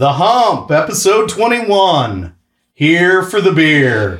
The Hump, episode 21. Here for the beer.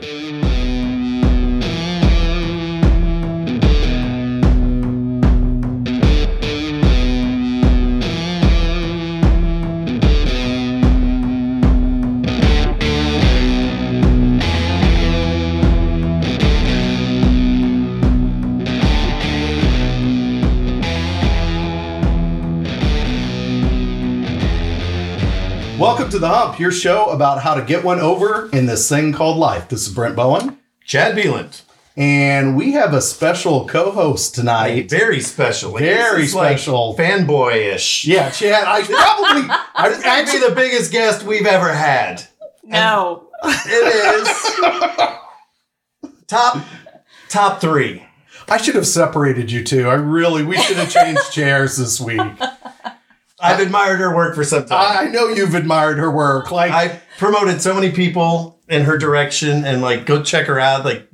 Welcome to The Hump, your show about how to get one over in this thing called life. This is Brent Bowen, Chad Beeland. and we have a special co host tonight. Very special. Like, Very this is like special. fanboy-ish. Yeah, Chad, I probably, I This actually, be the biggest guest we've ever had. No. It is top top three. I should have separated you two. I really, we should have changed chairs this week. I've admired her work for some time. I know you've admired her work. Like, I promoted so many people in her direction, and like, go check her out. Like,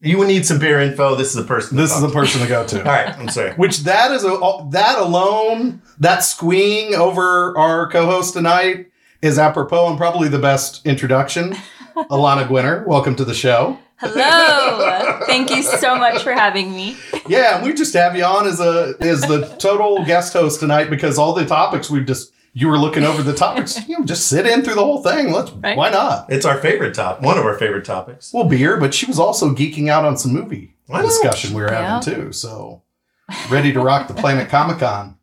you would need some beer info. This is the person. this is talk the person to go to. to. All right, I'm sorry. Which that is a that alone, that squeeing over our co-host tonight is apropos and probably the best introduction. Alana Gwinner, welcome to the show. Hello. Thank you so much for having me. Yeah, and we just have you on as a as the total guest host tonight because all the topics we've just you were looking over the topics. You know, just sit in through the whole thing. Let's Right. why not? It's our favorite top. One of our favorite topics. Well, beer, but she was also geeking out on some movie Why discussion we were having too. So ready to rock the Planet Comic Con.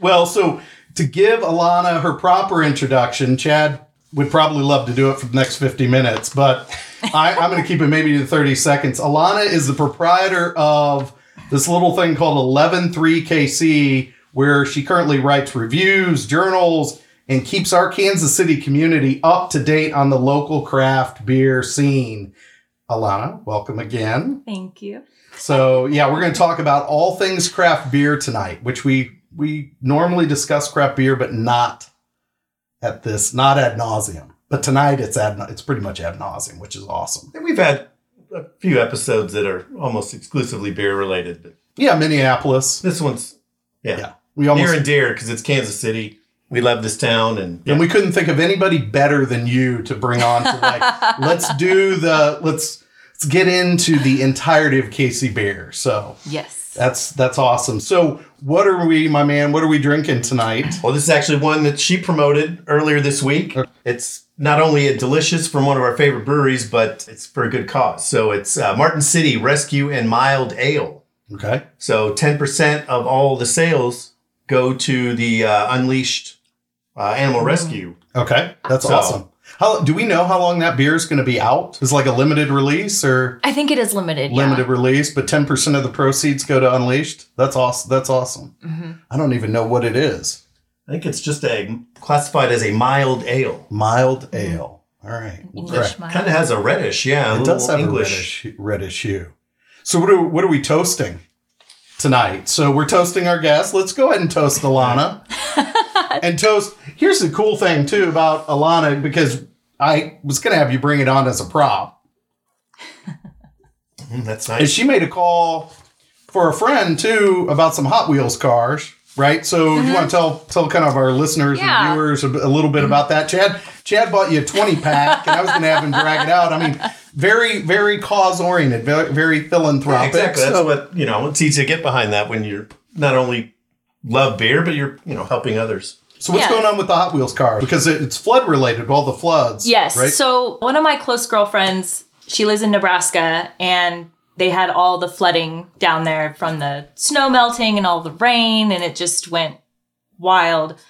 Well, so to give Alana her proper introduction, Chad would probably love to do it for the next 50 minutes, but I, I'm going to keep it maybe to 30 seconds. Alana is the proprietor of this little thing called 113KC, where she currently writes reviews, journals, and keeps our Kansas City community up to date on the local craft beer scene. Alana, welcome again. Thank you. So yeah, we're going to talk about all things craft beer tonight, which we we normally discuss craft beer, but not at this, not ad nauseum. But tonight it's ad, it's pretty much ad nauseum, which is awesome. I think we've had a few episodes that are almost exclusively beer related, but Yeah, Minneapolis. this one's yeah, Yeah, we almost near and dear because it's Kansas City. We love this town, and and we couldn't think of anybody better than you to bring on to like let's do the let's let's get into the entirety of KC beer. So Yes. That's that's awesome. So what are we, my man? What are we drinking tonight? well, this is actually one that she promoted earlier this week. It's not only a delicious from one of our favorite breweries, but it's for a good cause. So it's uh, Martin City Rescue and Mild Ale. Okay. So ten percent of all the sales go to the uh, Unleashed uh, Animal Rescue. Okay, that's So- awesome. How do we know how long that beer is going to be out? Is like a limited release or I think it is limited. limited release, but ten percent of the proceeds go to Unleashed? That's awesome. That's awesome. Yeah. hmm I don't even know what it is. I think it's just a classified as a mild ale. Mild ale. All right, English mild. Kind of has a reddish, yeah. a It does little have English. a reddish reddish hue. So what are what are we toasting tonight? So we're toasting our guests. Let's go ahead and toast Alana. and toast. Here's the cool thing too about Alana because I was going to have you bring it on as a prop. Mm, that's And nice. she made a call for a friend too about some Hot Wheels cars, right? So you want to tell tell kind of our listeners Yeah. and viewers a, a little bit about that. Chad Chad bought you a 20 pack and I was going to have him drag it out. I mean, very very cause oriented, very, very Yeah, philanthropic. exactly. That's So- what you know. It's easy to get behind that when you're not only love beer, but you're you know helping others. So what's Yeah. going on with the Hot Wheels cars? Because it's flood related, all the floods. Yes. Right? So one of my close girlfriends, she lives in Nebraska, and they had all the flooding down there from the snow melting and all the rain, and it just went wild.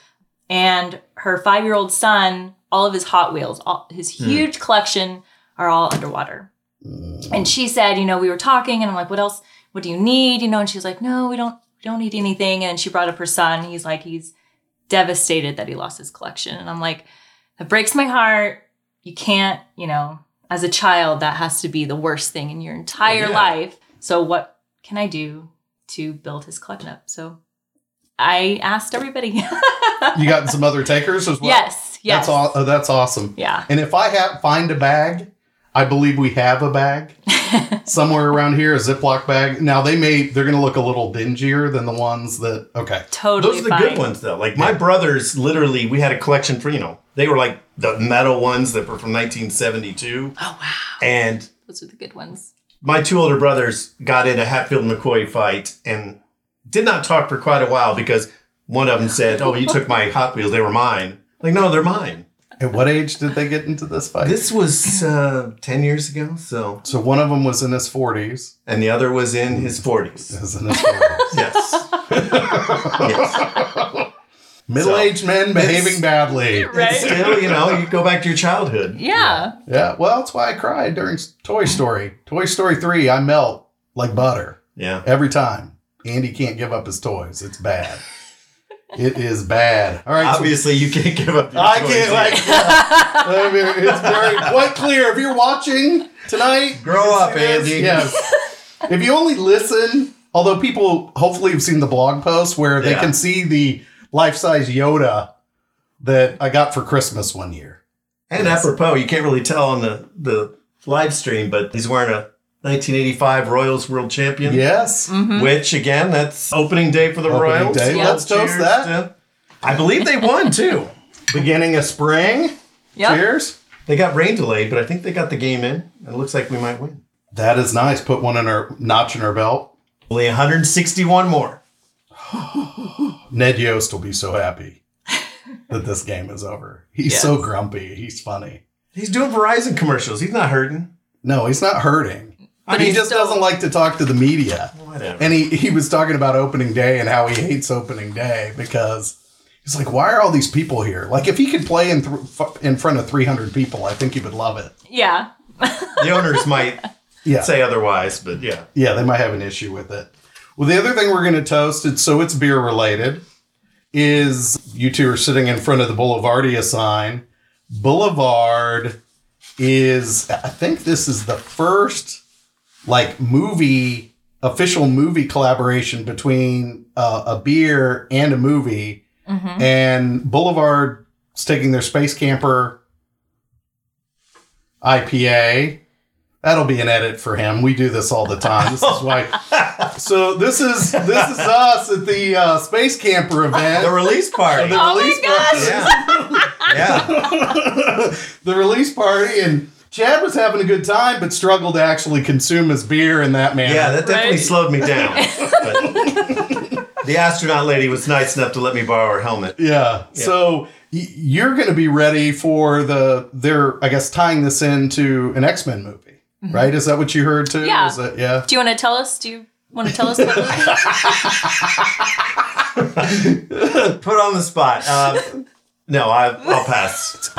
And her five-year-old son, all of his Hot Wheels, all, his hmm. huge collection, are all underwater. Mm. And she said, you know, we were talking, and I'm like, what else? What do you need? You know, and she's like, no, we don't, we don't need anything. And she brought up her son. He's like, he's devastated that he lost his collection. And I'm like, that breaks my heart. You can't, you know, as a child, that has to be the worst thing in your entire Oh, yeah. life. So what can I do to build his collection up? So I asked everybody. you got some other takers as well. yes, yes. That's all. uh, that's awesome. Yeah. And if I have find a bag, I believe we have a bag somewhere around here, a Ziploc bag. Now they may they're going to look a little dingier than the ones that. Okay, Totally Those are the fine. good ones though. Like my brothers, literally, we had a collection for you know they were like the metal ones that were from 1972, Oh wow, and those are the good ones. my two older brothers got in a Hatfield McCoy fight and did not talk for quite a while because one of them said, "Oh, you took my Hot Wheels; they were mine." Like, no, they're mine. At what age did they get into this fight? This was uh, ten years ago, so so one of them was in his forties. and the other was in his forties. Was in his 40s. Yes. yes. Middle-aged men behaving badly. Right? Still, you know, you go back to your childhood. Yeah. Yeah, well, that's why I cried during Toy Story. Toy Story 3, I melt like butter Yeah. every time. Andy can't give up his toys. It's bad. It is bad. All right. so- Obviously, you can't give up. Your I toys can't, yet. like, I mean, it's very quite clear. If you're watching tonight, Grow up, see Andy. Yes. if you only listen, although people hopefully have seen the blog post where they Yeah. can see the life size Yoda that I got for Christmas one year. And apropos, you can't really tell on the the live stream, but he's wearing a 1985 Royals World Champion. Yes. Mm-hmm. Which again, that's opening day for the Opening Royals. day. Yeah. Let's toast that. to- I believe they won too. Beginning of spring. Yep. Cheers. They got rain delayed, but I think they got the game in. It looks like we might win. That is nice. Put one in our notch in our belt. Only 161 more. Ned Yost will be so happy that this game is over. He's Yes. so grumpy. He's funny. He's doing Verizon commercials. He's not hurting. No, he's not hurting. But he just still- doesn't like to talk to the media. Whatever. And he, he was talking about opening day and how he hates opening day because he's like, why are all these people here? Like, if he could play in, th- in front of 300 people, I think he would love it. Yeah. the owners might Yeah. say otherwise, but yeah. Yeah, they might have an issue with it. Well, the other thing we're going to toast, it's, so it's beer related, is you two are sitting in front of the Boulevardia sign. Boulevard is, I think this is the first like movie, official movie collaboration between uh, a beer and a movie. And Boulevard's taking their Space Camper IPA. That'll be an edit for him. We do this all the time. This is why. So this is this is us at the uh, Space Camper event. The release party. The Oh my release Party. yeah. yeah. the release party, and Chad was having a good time, but struggled to actually consume his beer in that manner. Yeah, that definitely Right. slowed me down. The astronaut lady was nice enough to let me borrow her helmet. Yeah. So y- you're going to be ready for the they're I guess tying this into an X Men movie, right? Is that what you heard too? Mm-hmm. Yeah. Is that, yeah. Do you want to tell us? Do you want to tell us what movie? Put on the spot. Um, no, I, I'll pass.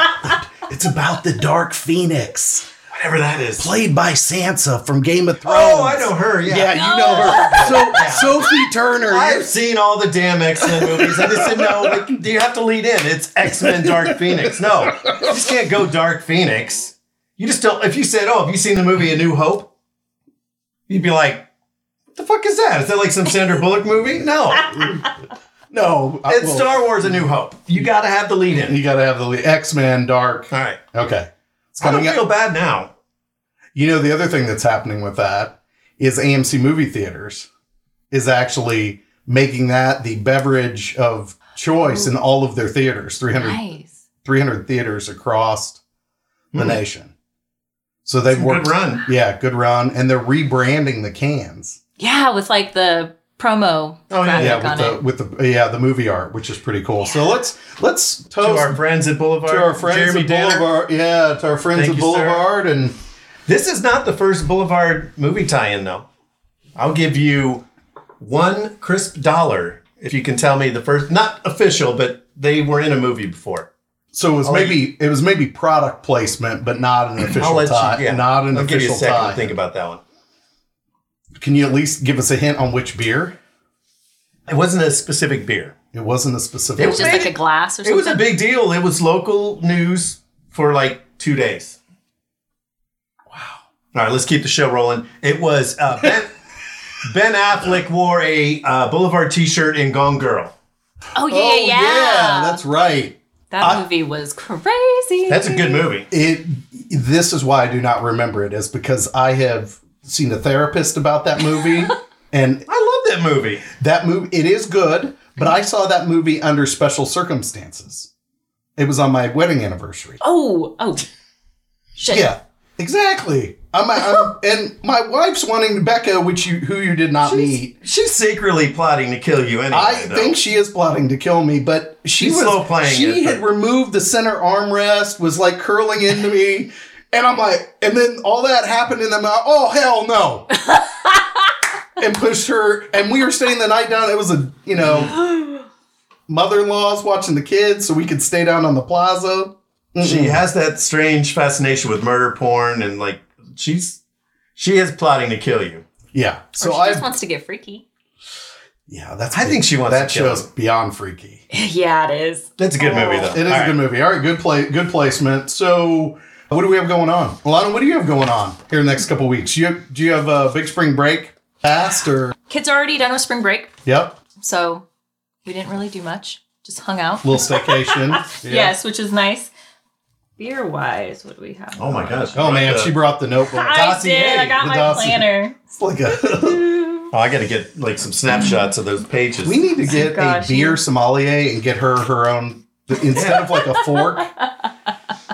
It's about the Dark Phoenix, Whatever that is. played by Sansa from Game of Thrones. Oh, I know her. Yeah. Yeah, you know her. So Sophie Turner. I've seen all the damn X Men movies. I just said no. Like, do you have to lead in? It's X Men Dark Phoenix. No, you just can't go Dark Phoenix. You just don't. If you said, "Oh, have you seen the movie A New Hope?" You'd be like, "What the fuck is that? Is that like some Sandra Bullock movie?" No, No, I- it's well, Star Wars: A New Hope. You got to have the lead in. You got to have the X Men Dark. All right. Okay, it's I don't coming feel out. bad now. You know, the other thing that's happening with that is AMC movie theaters is actually making that the beverage of choice in all of their theaters. 300, nice. 300 theaters across the Hmm. nation. So they've Good worked. run. Yeah, good run, and they're rebranding the cans. Yeah, with like the promo Oh, yeah. graphic Yeah, on with the it. with the yeah the movie art, which is pretty cool. So let's let's To our friends at Boulevard. to our friends Jeremy at Danner. Boulevard. Yeah, to our friends Thank at you, sir. Boulevard, and This is not the first Boulevard movie tie-in, though. I'll give you one crisp dollar if you can tell me the first, not official, but they were in a movie before. so it was I'll let maybe it was maybe product placement, but not an official I'll let tie. you. Yeah, Not an I'll give you a official second tie. to think about that one. Can you at least give us a hint on which beer? It wasn't a specific beer. It wasn't a specific. It was just like a glass or something. It was a big deal. It was local news for like two days. Wow. All right, let's keep the show rolling. It was uh, Ben, ben Affleck wore a uh, Boulevard T-shirt in Gone Girl. oh yeah, oh yeah, yeah. that's right. That I- movie was crazy. That's a good movie. It. This is why I do not remember it, is because I have seen a therapist about that movie, and I love that movie. that movie it is good, but I saw that movie under special circumstances. It was on my wedding anniversary. Oh, oh. Shit. Yeah, exactly. I'm, I'm and my wife's wanting Becca, which you who you did not meet. She's secretly plotting to kill you anyway. I though. think she is plotting to kill me, but she She's was slow playing She it, had but- removed the center armrest, was like curling into me, and I'm like, and then all that happened, and I'm like, oh hell no, and pushed her, and we were staying the night down. It was a you know, mother-in-law's watching the kids, so we could stay down on the plaza. she mm-hmm. has that strange fascination with murder porn and like she's she is plotting to kill you. Yeah, So so she I just wants to get freaky. yeah, that's I think she wants that to kill show's him. beyond freaky. yeah, it is. That's a good movie oh. though. It is All a right. good movie. All right, good play, good placement. So, what do we have going on, Alana? What do you have going on here in the next couple weeks? You have, do you have a big spring break past or? Kids are already done with spring break, Yep, so we didn't really do much. Just hung out. little staycation. Yeah. Yes, which is nice. Beer wise, what do we have? Oh my gosh. Oh man, she brought the notebook. I dossier, did. I got the my dossier. planner. It's like a. Oh, I gotta get like some snapshots of those pages. we need to oh get Gosh, a beer you- sommelier and get her her own instead of like a fork.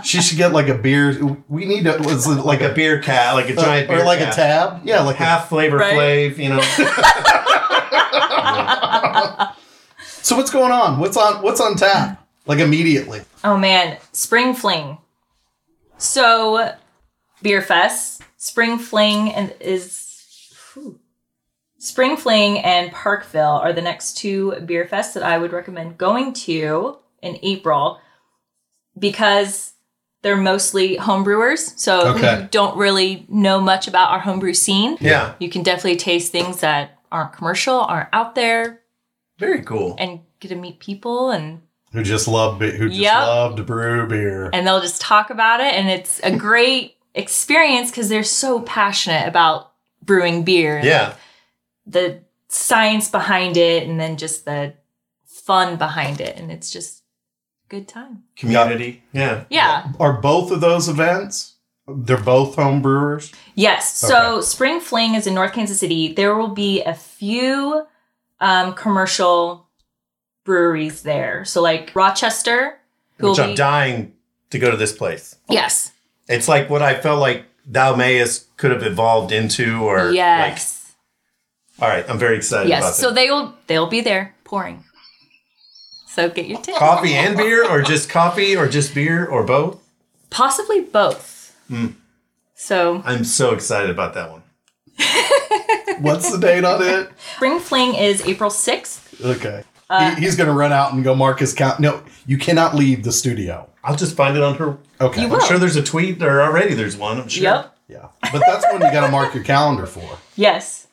She should get like a beer. We need to like like a a, beer cat, like a giant or beer like cat. a tab. Yeah, like a half flavor Right. flav, you know. So what's going on? What's on what's on tap? Like immediately. Oh man, Spring Fling. So, Beer Fest, Spring Fling, and is whew. Spring Fling and Parkville are the next two beer fests that I would recommend going to in April because they're mostly homebrewers. So Okay. you don't really know much about our homebrew scene. yeah. You can definitely taste things that aren't commercial, aren't out there, Very cool. and get to meet people and Who just love be- who just Yep. love to brew beer. and they'll just talk about it and it's a great experience because they're so passionate about brewing beer and Yeah. the science behind it and then just the fun behind it and it's just good time Community. Yeah. yeah Are both of those events? They're both home brewers. yes so spring fling is in north kansas city there will be a few um, commercial breweries there so like rochester who Which will I'm be dying to go to this place. yes It's like what I felt like Thou Mayest could have evolved into or yes like all right, I'm very excited about yes that. so they will they'll be there pouring so get your tickets coffee and beer or just coffee or just beer or both? Possibly both. Hmm. So, I'm so excited about that one. What's the date on it? Spring Fling is April 6th. Okay. Uh, he, he's going to run out and go mark his count. No, you cannot leave the studio. I'll just find it on her. Okay. You I'm will. sure there's a tweet there already. There's one. I'm sure. Yep. Yeah. But that's when you got to mark your calendar for. Yes.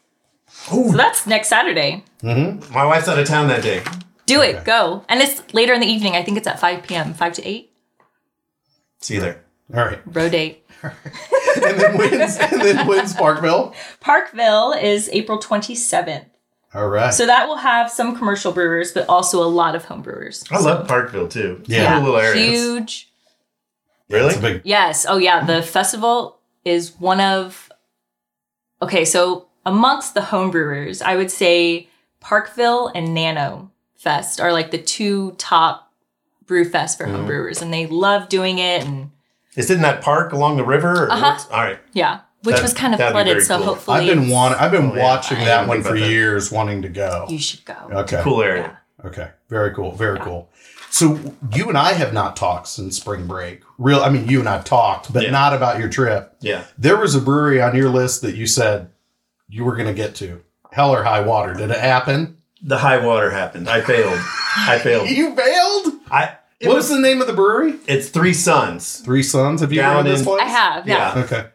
So that's next Saturday. Mhm. My wife's out of town that day. Do Okay. it. Go. And it's later in the evening. I think it's at 5 p.m., 5 to 8. See you there. All right. Row date. And then wins and then wins Parkville. Parkville is April 27th. All right. So that will have some commercial brewers, but also a lot of home brewers. I love Parkville too. It's a Yeah. little area. Huge. Really? It's a big Yes. Oh, yeah. The festival is one of. Okay, so amongst the homebrewers, I would say Parkville and Nano Fest are like the two top brew fests for Mm-hmm. homebrewers, and they love doing it. And Is it in that park along the river? Or Uh-huh. All right. yeah, which That- was kind of flooded, so cool. hopefully I've been want, I've been Oh, yeah. watching I that one for about that. years, wanting to go. you should go. Okay. Cool area. Okay. Very cool. Very cool. So you and I have not talked since spring break. Real. I mean, you and I've talked, but Yeah. not about your trip. Yeah. There was a brewery on your list that you said you were going to get to. Hell or high water. Did it happen? The high water happened. I failed. I failed. You failed. I. What was, was the name of the brewery? It's Three Sons. Three Sons. Have you Down heard of this in- place? I have. Yeah. Yeah. Okay.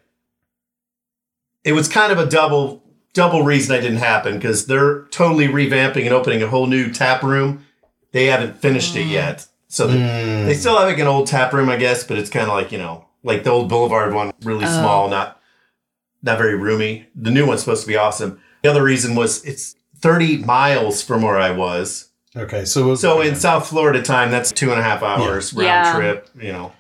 It was kind of a double double reason I didn't happen because they're totally revamping and opening a whole new tap room. They haven't finished it yet, so they- Mm. they still have like an old tap room, I guess, but it's kind of like you know, like the old Boulevard one, really Oh. small, not not very roomy. The new one's supposed to be awesome. The other reason was it's 30 miles from where I was, Okay, so was So in South Florida time, that's two and a half hours round Yeah. trip. You know,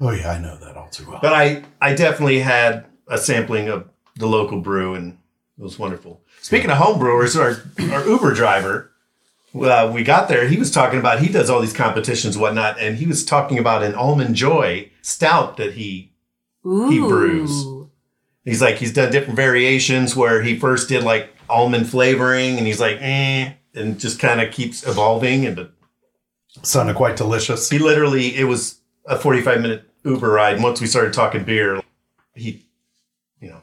Oh yeah, I know that all too well. but I I definitely had a sampling of the local brew, and it was wonderful. Speaking of home brewers, our our Uber driver, uh, we got there. He was talking about he does all these competitions, and whatnot, and he was talking about an almond joy stout that he Ooh. He brews. He's like he's done different variations where he first did like almond flavoring, and he's like eh, and just kind of keeps evolving. And but Sounded quite delicious. he literally it was a forty five minute Uber ride. And once we started talking beer, he, you know,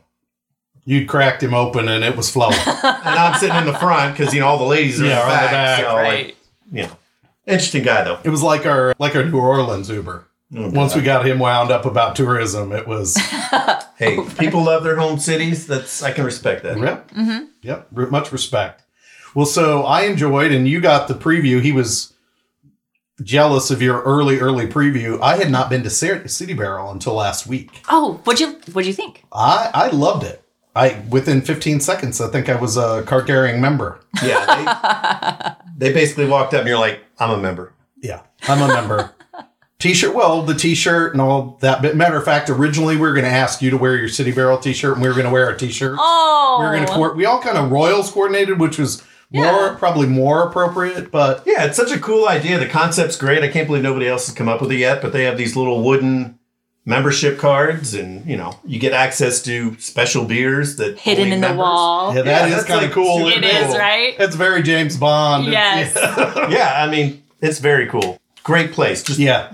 You'd cracked him open and it was flowing. and I'm sitting in the front because you know all the ladies are Yeah, in the on the back. back, so Right. like, you know, interesting guy though. it was like our like our New Orleans Uber. Oh, Once we got him wound up about tourism, it was hey, people love their home cities. That's I can respect that. yep, mm-hmm. yep, re- much respect. Well, so I enjoyed, and you got the preview. He was jealous of your early, early preview. I had not been to City Barrel until last week. Oh, what'd you what'd you think? I I loved it. I within 15 seconds, I think I was a card carrying member. Yeah, they, they basically walked up and you're like, I'm a member. Yeah, I'm a member. T-shirt. Well, the T-shirt and all that. But matter of fact, originally we were going to ask you to wear your City Barrel T-shirt, and we were going to wear a T-shirt. Oh, we were going to. Oh. Co- we all kind of Royals coordinated, which was more Yeah. probably more appropriate. But Yeah, it's such a cool idea. The concept's great. I can't believe nobody else has come up with it yet, but they have these little wooden membership cards and you know, you get access to special beers that hidden only in the wall. yeah, that Yeah, is that's kind of like cool. super It is cool. right. It's very James Bond. It's- Yes. Yeah, I mean, it's very cool. Great place. Just yeah.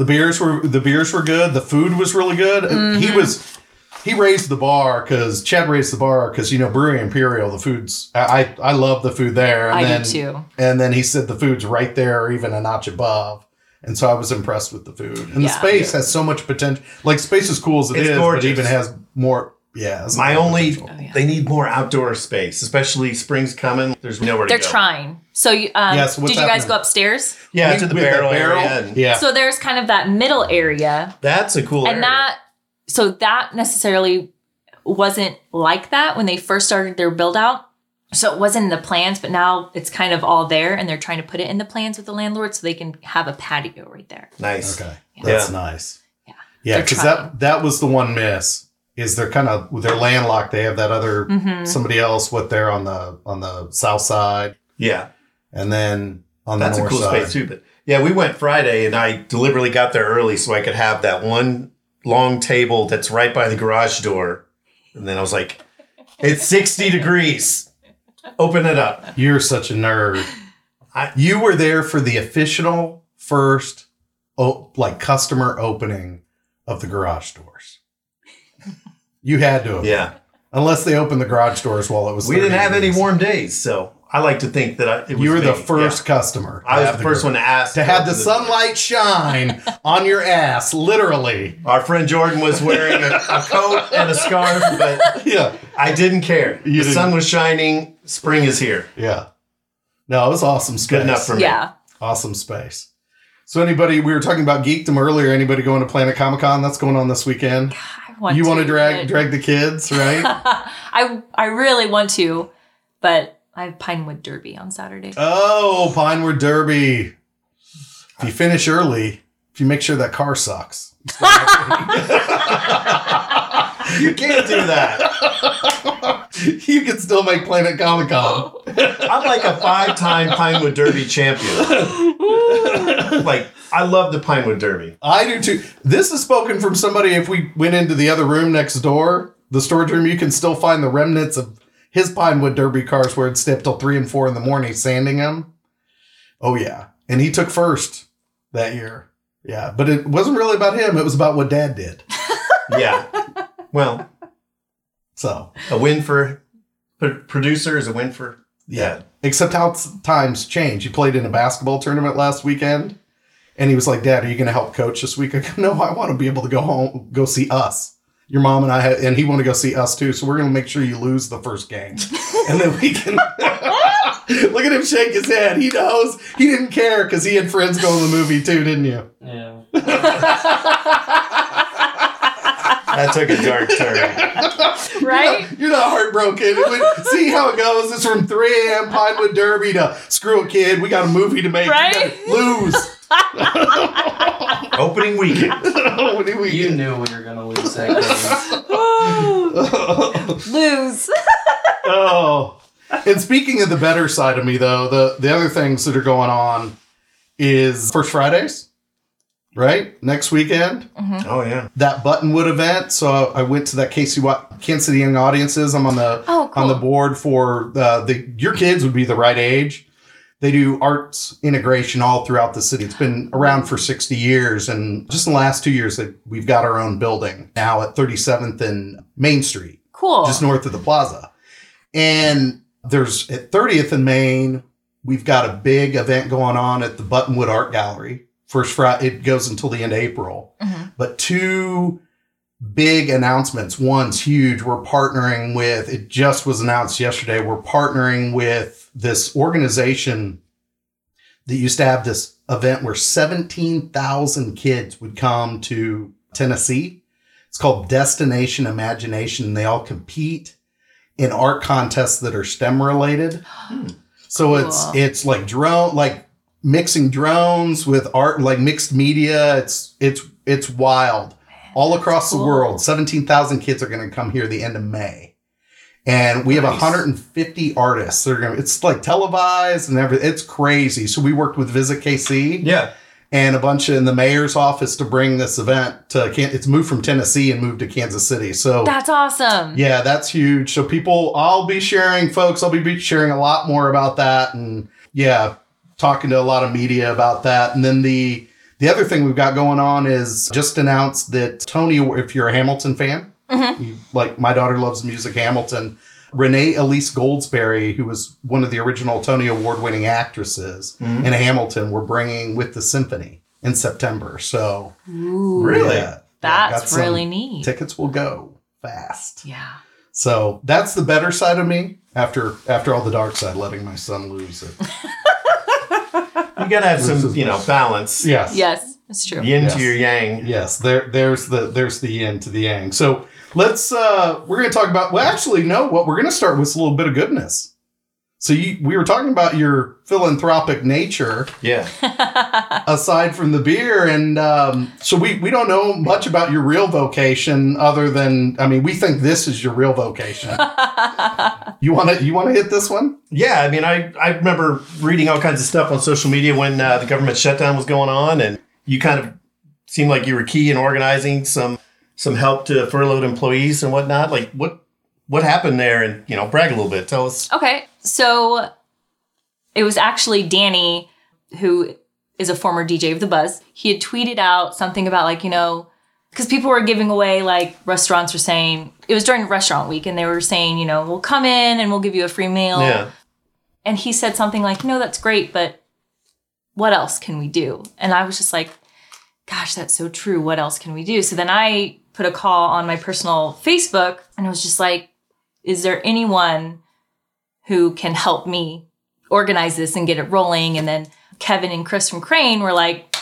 The beers were the beers were good. The food was really good. Mm-hmm. He was he raised the bar because Chad raised the bar because you know Brewery Imperial the food's I I I love the food there. And I do then, too. And then he said the food's right there or even a notch above. And so I was impressed with the food. And the Yeah. space has so much potential. Like space is cool as it It's is, gorgeous. but even has more. Yeah, it's my only oh, yeah. they need more outdoor space, especially spring's coming. There's nowhere to They're trying. So, you, um, Yes, what's did you guys happening? go upstairs? Yeah, to the With barrel, area. and Yeah. So there's kind of that middle area, That's a cool and area. that so that necessarily wasn't like that when they first started their build out. So it wasn't in the plans, but now it's kind of all there, and they're trying to put it in the plans with the landlord so they can have a patio right there. nice. Okay, that's Yeah. nice. Yeah. yeah, because trying. that that was the one miss. Is they're kind of they're landlocked. They have that other Mhm. somebody else what they're on the on the south side, Yeah. and then on That's the a north cool side. space too. But yeah, we went Friday and I deliberately got there early so I could have that one long table that's right by the garage door. And then I was like, it's 60 degrees. Open it up. You're such a nerd. I- you were there for the official first, oh, like customer opening of the garage doors. You had to have, Yeah. unless they opened the garage doors while it was. We didn't 30 have any warm days. So I like to think that I, it was You were the first Yeah. customer. I was have the first gar- one to ask. to have the open door. sunlight shine on your ass, literally. Our friend Jordan was wearing a, a coat and a scarf, but Yeah, I didn't care. You the sun didn't- was shining. Spring is here. yeah. No, it was awesome space. Good enough for me. Yeah. Awesome space. So, anybody, we were talking about geekdom earlier. Anybody going to Planet Comic Con? That's going on this weekend. I want you want to to drag but- drag the kids, right? I I really want to, but I have Pinewood Derby on Saturday. oh, Pinewood Derby. If you finish early, if you make sure that car sucks. You can't do that. you can still make Planet Comic Con. I'm like a five-time Pinewood Derby champion. like I love the Pinewood Derby. I do too. This is spoken from somebody. If we went into the other room next door, the storage room, you can still find the remnants of his Pinewood Derby cars where it stayed up till three and four in the morning sanding them. Oh yeah, and he took first that year. Yeah, but it wasn't really about him. It was about what Dad did. Yeah. Well, So a win for producer is a win for yeah, except how times change. He played in a basketball tournament last weekend, and he was like, "Dad, are you going to help coach this week?" I go, "No, I want to be able to go home, go see us." Your mom and I, had, and he want to go see us too. So we're going to make sure you lose the first game, and then we can. Look at him shake his head. He knows he didn't care because he had friends going to the movie too, didn't you? Yeah. That took a dark turn. right? You're not heartbroken. It would- see how it goes. It's from 3 a.m. Pinewood Derby to screw a kid. We got a movie to make. Right? Lose. Opening weekend. what do we You knew we were gonna lose that game. Lose. oh. And speaking of the better side of me, though, the, the other things that are going on is First Fridays, right? Next weekend. Mm-hmm. Oh yeah. that Buttonwood event. So I went to that Casey Watt, Kansas City Young Audiences. I'm on the Oh, cool. on the board for the, the your kids would be the right age. They do arts integration all throughout the city. It's been around for 60 years, and just in the last two years, that we've got our own building now at 37th and Main Street, Cool. just north of the plaza. And there's at 30th and Main, we've got a big event going on at the Buttonwood Art Gallery. First Friday, it goes until the end of April Mhm. but two big announcements. One's huge. We're partnering with, it just was announced yesterday, we're partnering with this organization that used to have this event where 17,000 kids would come to Tennessee. It's called Destination Imagination. They all compete in art contests that are STEM related. So it's Cool. it's like drone like mixing drones with art like mixed media. It's it's it's wild. All across the world, 17,000 kids are going to come here the end of May. And we have Nice. 150 artists. They're going to it's like televised and everything. It's crazy. So we worked with Visit KC Yeah. And a bunch in the mayor's office to bring this event to Can- it's moved from Tennessee and moved to Kansas City. So That's awesome. yeah, that's huge. So people, I'll be sharing, folks. I'll be sharing a lot more about that, and yeah, talking to a lot of media about that. And then the the other thing we've got going on is just announced that Tony, if you're a Hamilton fan, mm-hmm. you, like my daughter loves music, Hamilton. Renee Elise Goldsberry, who was one of the original Tony Award winning actresses mm-hmm. in Hamilton, we're bringing with the symphony in September. So Ooh, Really? yeah, yeah, That's some really neat. Tickets will go fast. yeah. So that's the better side of me after after all the dark side, letting my son lose it. You gotta have some, you know, balance. Yes. Yes, that's true. Yin Yes. to your yang. Yes. There there's the there's the yin to the yang. So let's uh we're gonna talk about well actually no, what we're gonna start with is a little bit of goodness. So you we were talking about your philanthropic nature Yeah. aside from the beer and um so we we don't know much about your real vocation other than I mean we think this is your real vocation. you wanna you wanna hit this one? Yeah, I mean, I, I remember reading all kinds of stuff on social media when uh, the government shutdown was going on, and you kind of seemed like you were key in organizing some some help to furloughed employees and whatnot. Like, what what happened there? And you know, brag a little bit. Tell us. Okay, so it was actually Danny, who is a former DJ of the Buzz. He had tweeted out something about like you know, because people were giving away like restaurants were saying it was during restaurant week, and they were saying you know we'll come in and we'll give you a free meal. Yeah, And he said something like, no, that's great, but what else can we do? And I was just like, gosh, that's so true. What else can we do? So then I put a call on my personal Facebook and I was just like, is there anyone who can help me organize this and get it rolling? And then Kevin and Chris from Crane were like,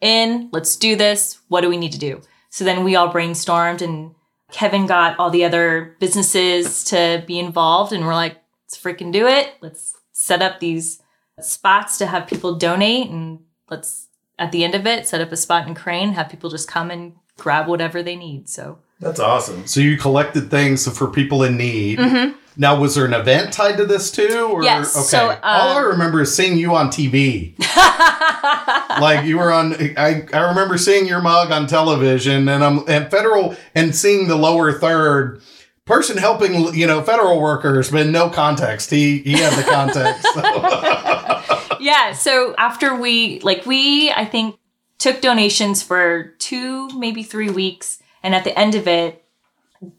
in, let's do this. What do we need to do? So then we all brainstormed and Kevin got all the other businesses to be involved and we're like, let's freaking do it. Let's set up these spots to have people donate and let's at the end of it set up a spot in Crane, have people just come and grab whatever they need. So that's awesome. So you collected things for people in need. Now, was there an event tied to this too? Or, Yes, so, All I um, remember is seeing you on TV. like you were on. I, I remember seeing your mug on television, and I'm and federal and seeing the lower third person helping you know federal workers, but no context. He he had the context. so. yeah, so after we like we I think took donations for 2 maybe 3 weeks and at the end of it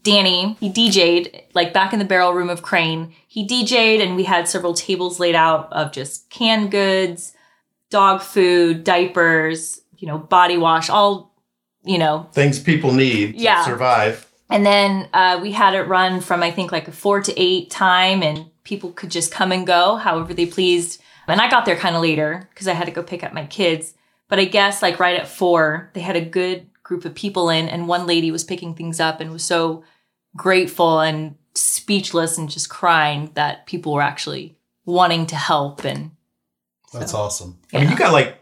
Danny, he DJ'd like back in the barrel room of Crane. He DJ'd and we had several tables laid out of just canned goods, dog food, diapers, you know, body wash, all, you know, Things people need Yeah. to survive. and then uh, we had it run from I think like a four to eight time, and people could just come and go however they pleased. And I got there kind of later because I had to go pick up my kids. But I guess like right at four, they had a good group of people in, and one lady was picking things up and was so grateful and speechless and just crying that people were actually wanting to help and That's awesome. I mean, you got like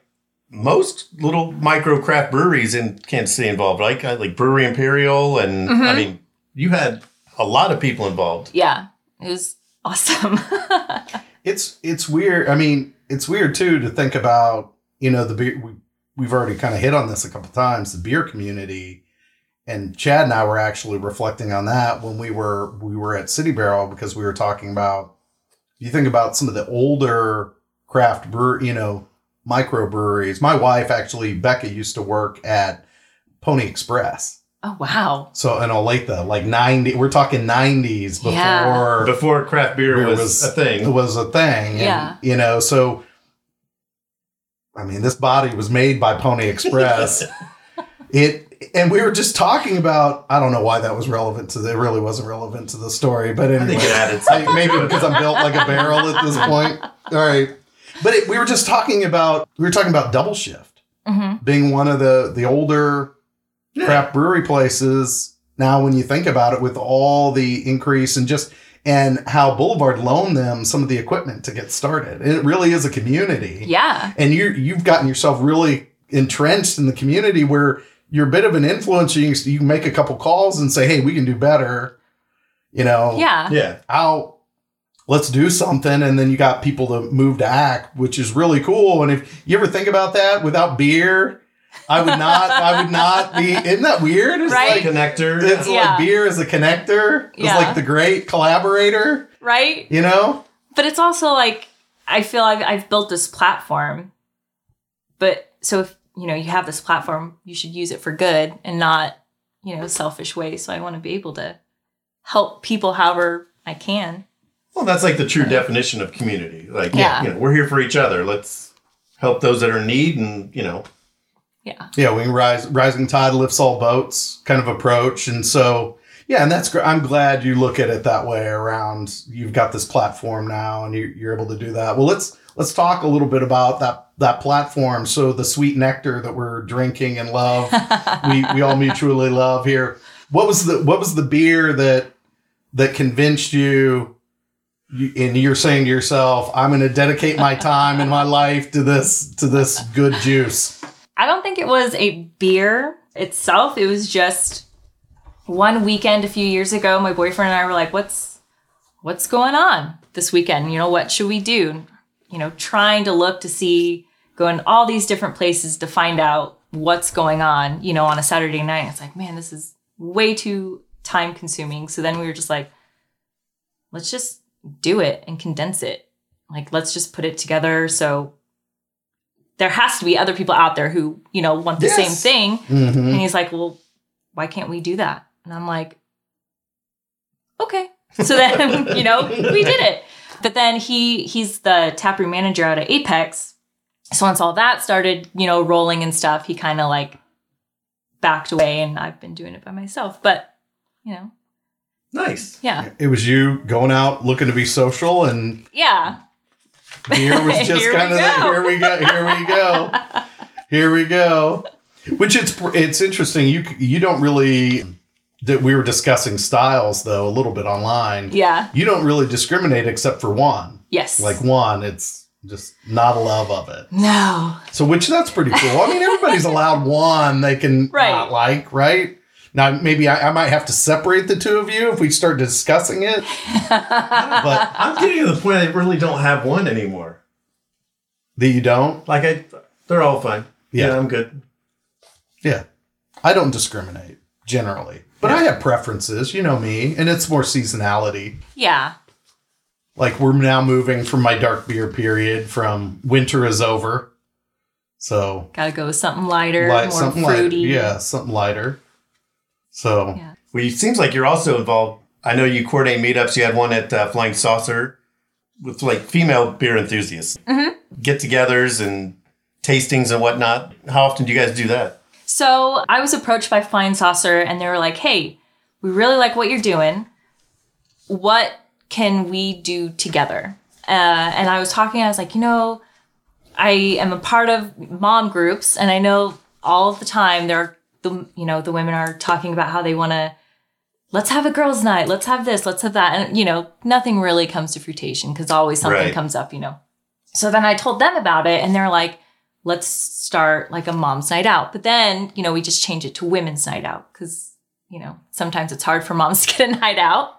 most little micro craft breweries in Kansas City involved, right? Like Brewery Imperial, and I mm-hmm. mean, you had a lot of people involved. yeah, it was awesome. It's it's weird. I mean, it's weird too to think about. You know, the beer. We, we've already kind of hit on this a couple times. The beer community, and Chad and I were actually reflecting on that when we were we were at City Barrel because we were talking about. You think about some of the older craft brewer, you know, microbreweries. My wife actually, Becca, used to work at Pony Express. Oh wow. So in Olathe, like ninety, we're talking nineties before Yeah. Before craft beer Beer was, was- a thing. it was a thing. And, Yeah. You know, so I mean, this body was made by Pony Express. it and we were just talking about I don't know why that was relevant to the it really wasn't relevant to the story, but I anyway. think it added something. maybe because I'm built like a barrel at this point. All right. But it, we were just talking about we were talking about double shift hmm being one of the the older Yeah. craft brewery places now when you think about it with all the increase and just and how boulevard loaned them some of the equipment to get started it really is a community Yeah. and you you've gotten yourself really entrenched in the community where you're a bit of an influence you, can- you can make a couple calls and say hey we can do better you know Yeah. Yeah. out let's do something and then you got people to move to act which is really cool and if you ever think about that without beer i would not i would not be isn't that weird it's Right. like Connector. it's Yeah. like beer as a connector it's Yeah. like the great collaborator Right. you know But it's also like I feel I've, I've built this platform, but so if you know you have this platform, you should use it for good and not you know selfish ways. So I want to be able to help people however I can. Well, that's like the true definition of community. Like, Yeah. you know, we're here for each other. Let's help those that are in need, and you know, Yeah. yeah we can rise rising tide lifts all boats kind of approach. And so yeah and that's great i'm glad you look at it that way around. You've got this platform now and you, you're able to do that. Well let's let's talk a little bit about that that platform. So the sweet nectar that we're drinking and love we we all mutually love here. What was the what was the beer that that convinced you you- and you're saying to yourself i'm going to dedicate my time and my life to this to this good juice I don't think it was a beer itself. It was just one weekend a few years ago. My boyfriend and I were like, "What's what's going on this weekend? You know, what should we do?" You know, trying to look to see, going all these different places to find out what's going on. You know, on a Saturday night, it's like, man, this is way too time consuming. So then we were just like, let's just do it and condense it. Like, let's just put it together. So there has to be other people out there who, you know, want the Yes. same thing. Mhm. And he's like, well, why can't we do that? And I'm like, okay. So then, you know, we did it. But then he he's the taproom manager out at Apex. So once all that started, you know, rolling and stuff, he kind of like backed away and I've been doing it by myself. But, you know, nice. yeah. It was you going out looking to be social, and Yeah. Beer was just Here kind of go. here we go, here we go, here we go. Which it's it's interesting. You you don't really that we were discussing styles though a little bit online. Yeah. You don't really discriminate except for one. Yes. Like one, it's just not a love of it. no. So which that's pretty cool. I mean, everybody's allowed one they can Right. not like, right? Now maybe I, I might have to separate the two of you if we start discussing it. But I'm getting to the point I really don't have one anymore. that you don't. Like I, they're all fine. Yeah. Yeah, I'm good. Yeah. I don't discriminate generally, but I have preferences, you know me, and it's more seasonality. Yeah. Like we're now moving from my dark beer period from winter is over. So, Gotta go with something lighter, light, more something lighter. fruity. Yeah, something lighter. So, Yeah. Well, it seems like you're also involved. I know you coordinate meetups. You had one at uh, Flying Saucer with like female beer enthusiasts, Mhm. get-togethers and tastings and whatnot. How often do you guys do that? So I was approached by Flying Saucer and they were like, hey, we really like what you're doing. What can we do together? Uh, and I was talking, I was like, you know, I am a part of mom groups and I know all of the time there are the you know the women are talking about how they want to let's have a girls night let's have this let's have that. And you know nothing really comes to fruition because always something Right. comes up you know. So then i told them about it and they're like let's start like a mom's night out. But then you know we just change it to women's night out because you know sometimes it's hard for moms to get a night out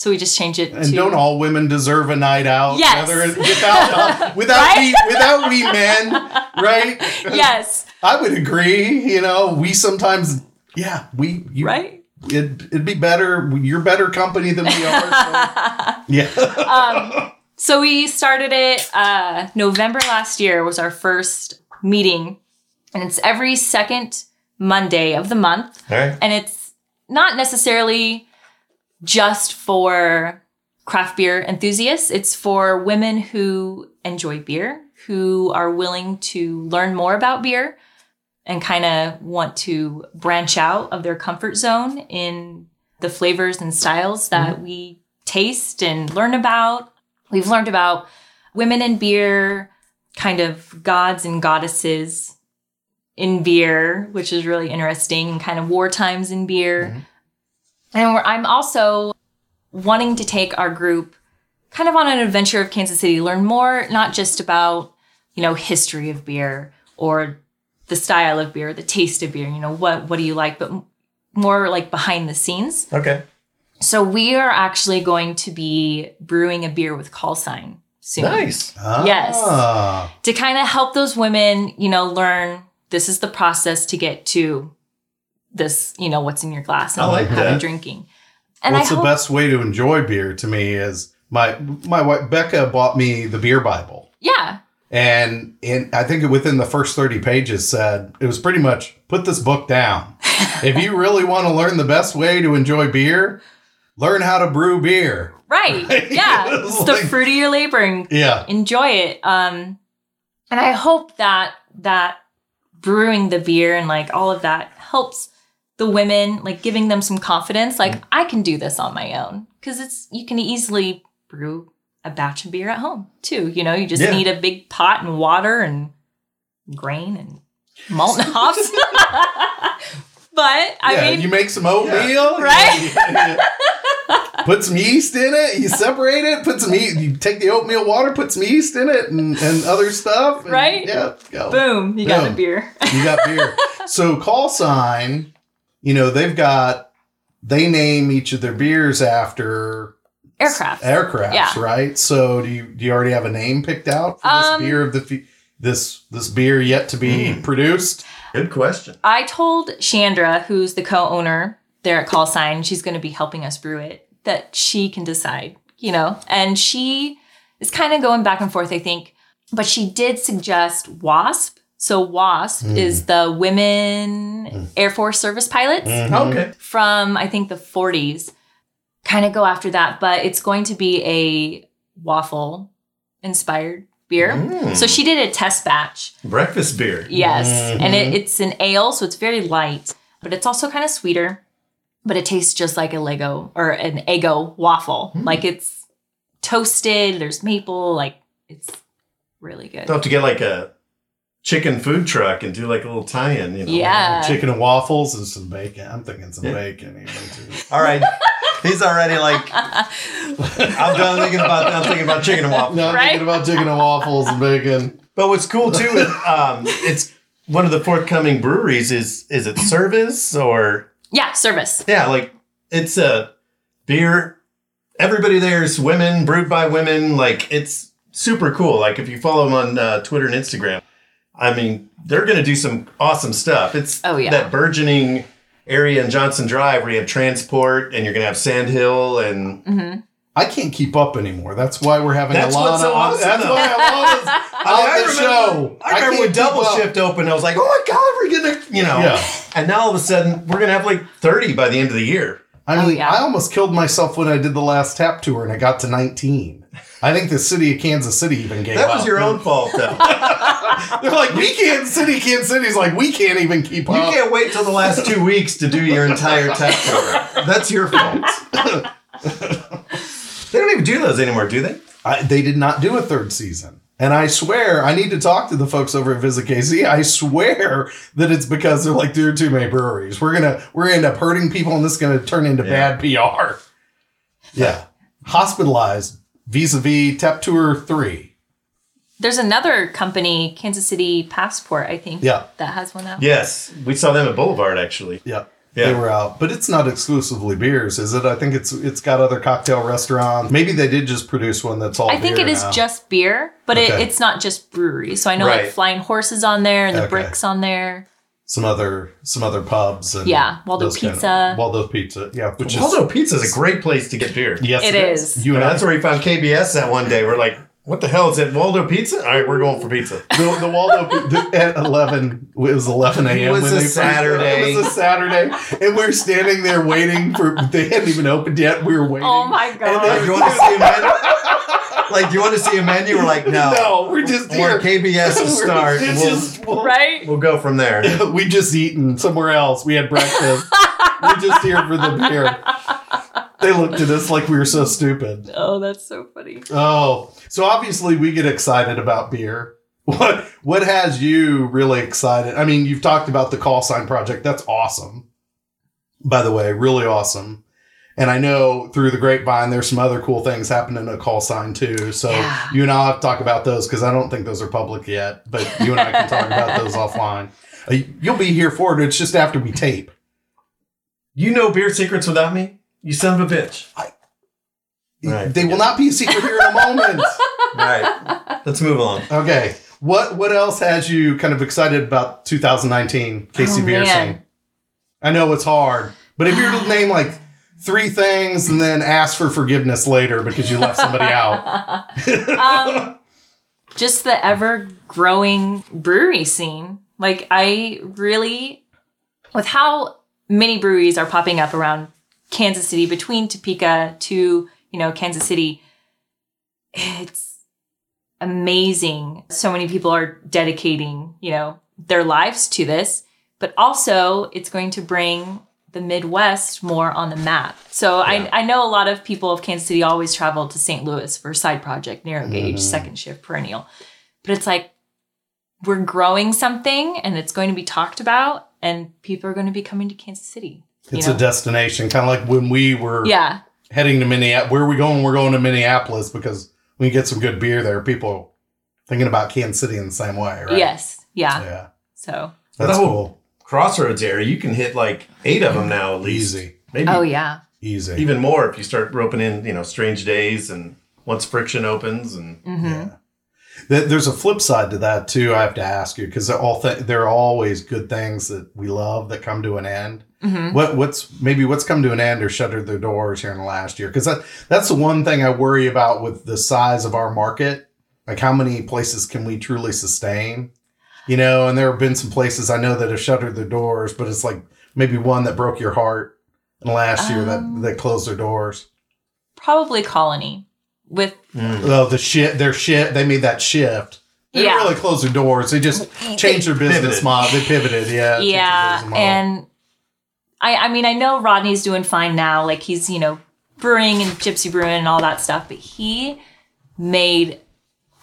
so we just change it And to don't all women deserve a night out? Yes. Whether it- without without Right? we without we men, right? yes I would agree. You know, we sometimes, yeah, we you, right It'd, it'd be better. You're better company than we are. so- yeah. um, so we started it uh, November last year was our first meeting, and it's every second Monday of the month, right. and it's not necessarily just for craft beer enthusiasts. It's for women who enjoy beer, who are willing to learn more about beer, and kind of want to branch out of their comfort zone in the flavors and styles that mm-hmm. we taste and learn about. We've learned about women in beer, kind of gods and goddesses in beer, which is really interesting, and kind of war times in beer. Mm-hmm. And we're, I'm also wanting to take our group kind of on an adventure of Kansas City, learn more, not just about, you know, history of beer or the style of beer, the taste of beer, you know, what, what do you like, but more like behind the scenes. Okay. So we are actually going to be brewing a beer with call sign soon Nice. Yes. Ah. to kind of help those women, you know, learn this is the process to get to this, you know, what's in your glass and I like how you're drinking. And What's I the hope, best way to enjoy beer to me is my my wife Becca bought me the beer Bible. yeah, And in I think within the first 30 pages said it was pretty much put this book down. if you really want to learn the best way to enjoy beer, learn how to brew beer. right, yeah, It's it's the fruit of your labor and Yeah. enjoy it. Um, and I hope that that brewing the beer and like all of that helps the women, like giving them some confidence. Like Mm. I can do this on my own because it's you can easily brew a batch of beer at home too. You know, you just Yeah. need a big pot and water and grain and malt and hops. but I yeah, mean, you make some oatmeal, Right? put some yeast in it. You separate it. Put some yeast. You take the oatmeal water, put some yeast in it, and, and other stuff. and- Right? Yeah. Go. boom, you got the beer. You got beer. so call sign. You know they've got. They name each of their beers after Aircraft. aircrafts, Yeah. right? So do you do you already have a name picked out for this Um, beer of the this this beer yet to be Mm. produced? Good question. I told Chandra, who's the co-owner there at Call Sign, she's going to be helping us brew it, that she can decide, you know, and she is kind of going back and forth, I think, but she did suggest WASP. So WASP Mm. is the Women Air Force Service Pilots Mm-hmm. Okay. from I think the 40s. Kind of go after that, but it's going to be a waffle inspired beer. Mm. So she did a test batch Breakfast beer. Yes. And Mm-hmm. it, it's an ale, so it's very light, but it's also kind of sweeter. But it tastes just like a Lego or an Eggo waffle. Hmm. Like it's toasted, there's maple, like it's really good. They'll have to get like a chicken food truck and do like a little tie-in, you know. Yeah. Chicken and waffles and some bacon. I'm thinking some Yeah. bacon even too. All right. He's already like I'm done thinking about I'm thinking about chicken and waffles. No, I'm Right? thinking about chicken and waffles and bacon. But what's cool too is um, it's one of the forthcoming breweries is is it Servaes or yeah, Servaes. yeah like it's a beer. Everybody there is women brewed by women. Like it's super cool. Like if you follow them on uh, Twitter and Instagram, I mean they're gonna do some awesome stuff. It's Oh, yeah. that burgeoning area in Johnson Drive where you have transport and you're gonna have Sandhill and hmm I can't keep up anymore. That's why we're having That's Alana what's so on. That's though. why Alana's I, on mean, I the show. I remember can't when Double. Shift opened, I was like, oh my God, we're gonna, you know. Yeah. And now all of a sudden, we're gonna have like 30 by the end of the year. I Oh, mean, yeah. I almost killed myself when I did the last tap tour and I got to 19. I think the city of Kansas City even gave That up. That was your own fault, though. They're like, we can't, City, Kansas City's like, we can't even keep you up. You can't wait till the last two weeks to do your entire tech tour. That's your fault. they don't even do those anymore, do they? I, they did not do a third season. And I swear, I need to talk to the folks over at Visit KC. I swear that it's because they're like there are too many breweries. We're gonna we're gonna end up hurting people, and this is gonna turn into Yeah. bad PR. Yeah, hospitalized vis-a-vis Tap Tour three. There's another company, Kansas City Passport, I think. Yeah. That has one out. Yes, we saw them at Boulevard actually. Yeah. Yeah. They were out, but it's not exclusively beers, is it? I think it's it's got other cocktail restaurants. Maybe they did just produce one that's all. I think beer it is now. just beer, but it, it's not just brewery. So I know Right. like Flying Horses on there and the Okay. Bricks on there. Some other some other pubs and Yeah, Waldo those kind of- Pizza. Waldo Pizza, yeah, which Waldo Pizza is a great place to get beer. is yes, It is. You And and that's where we found KBS that one day. We're like, what the hell is it? Waldo Pizza? All right, we're going for pizza. the, the Waldo the, at eleven it was eleven a.m. It was when a Saturday. It was a Saturday, and we're standing there waiting for. They hadn't even opened yet. We were waiting. Oh my Like, god. do you want to see a menu? Like, do you want to see a menu? We're like, no. No, we're just Or here. KBS to We're start. just- we'll, we'll- right? we'll go from there. we just eaten somewhere else. We had breakfast. we're just here for the beer. They looked at us like we were so stupid. Oh, that's so funny. Oh, so obviously we get excited about beer. What what has you really excited? I mean, you've talked about the call sign project. That's awesome. By the way, really awesome. And I know through the grapevine, there's some other cool things happening at call sign too. So Yeah. you and I'll have to talk about those because I don't think those are public yet. But you and I can talk about those offline. Uh, You'll be here for it. It's just after we tape. You know beer secrets without me? You son of a bitch. Right. They will not be a secret here in a moment. right. Let's move on. Okay. What what else has you kind of excited about 2019 KC Oh, Beer man. scene? I know it's hard, but if you were to name like three things and then ask for forgiveness later because you left somebody out. um, just the ever growing brewery scene. Like I really, with how many breweries are popping up around Kansas City between Topeka to you know Kansas City, it's amazing. So many people are dedicating you know their lives to this, but also it's going to bring the Midwest more on the map. So Yeah. I, I know a lot of people of Kansas City always travel to St. Louis for side project, narrow gauge, Mhm. second shift, perennial. But it's like we're growing something and it's going to be talked about and people are going to be coming to Kansas City. It's know? a destination, kind of like when we were yeah. heading to Minneapolis. Where are we going? We're going to Minneapolis because we can get some good beer there. People thinking about Kansas City in the same way, right? Yes. Yeah. Yeah. So That's No. cool. Crossroads area, you can hit like eight of them now at least. Easy. Maybe oh yeah. Easy. even more if you start roping in, you know, strange days and once friction opens and hmm Yeah. There's a flip side to that too. I have to ask you because all th- there are always good things that we love that come to an end. hmm What what's maybe what's come to an end or shuttered their doors here in the last year? Because that that's the one thing I worry about with the size of our market. Like how many places can we truly sustain? You know, and there have been some places I know that have shuttered their doors, but it's like maybe one that broke your heart in the last year that Um, that closed their doors. Probably Colony with Mm. Oh, the shit, their shit. They made that shift. They didn't Yeah. really close their doors. They just changed their business Pivoted. model. They pivoted. Yeah. yeah and i i mean i know rodney's doing fine now like he's you know brewing and gypsy brewing and all that stuff but he made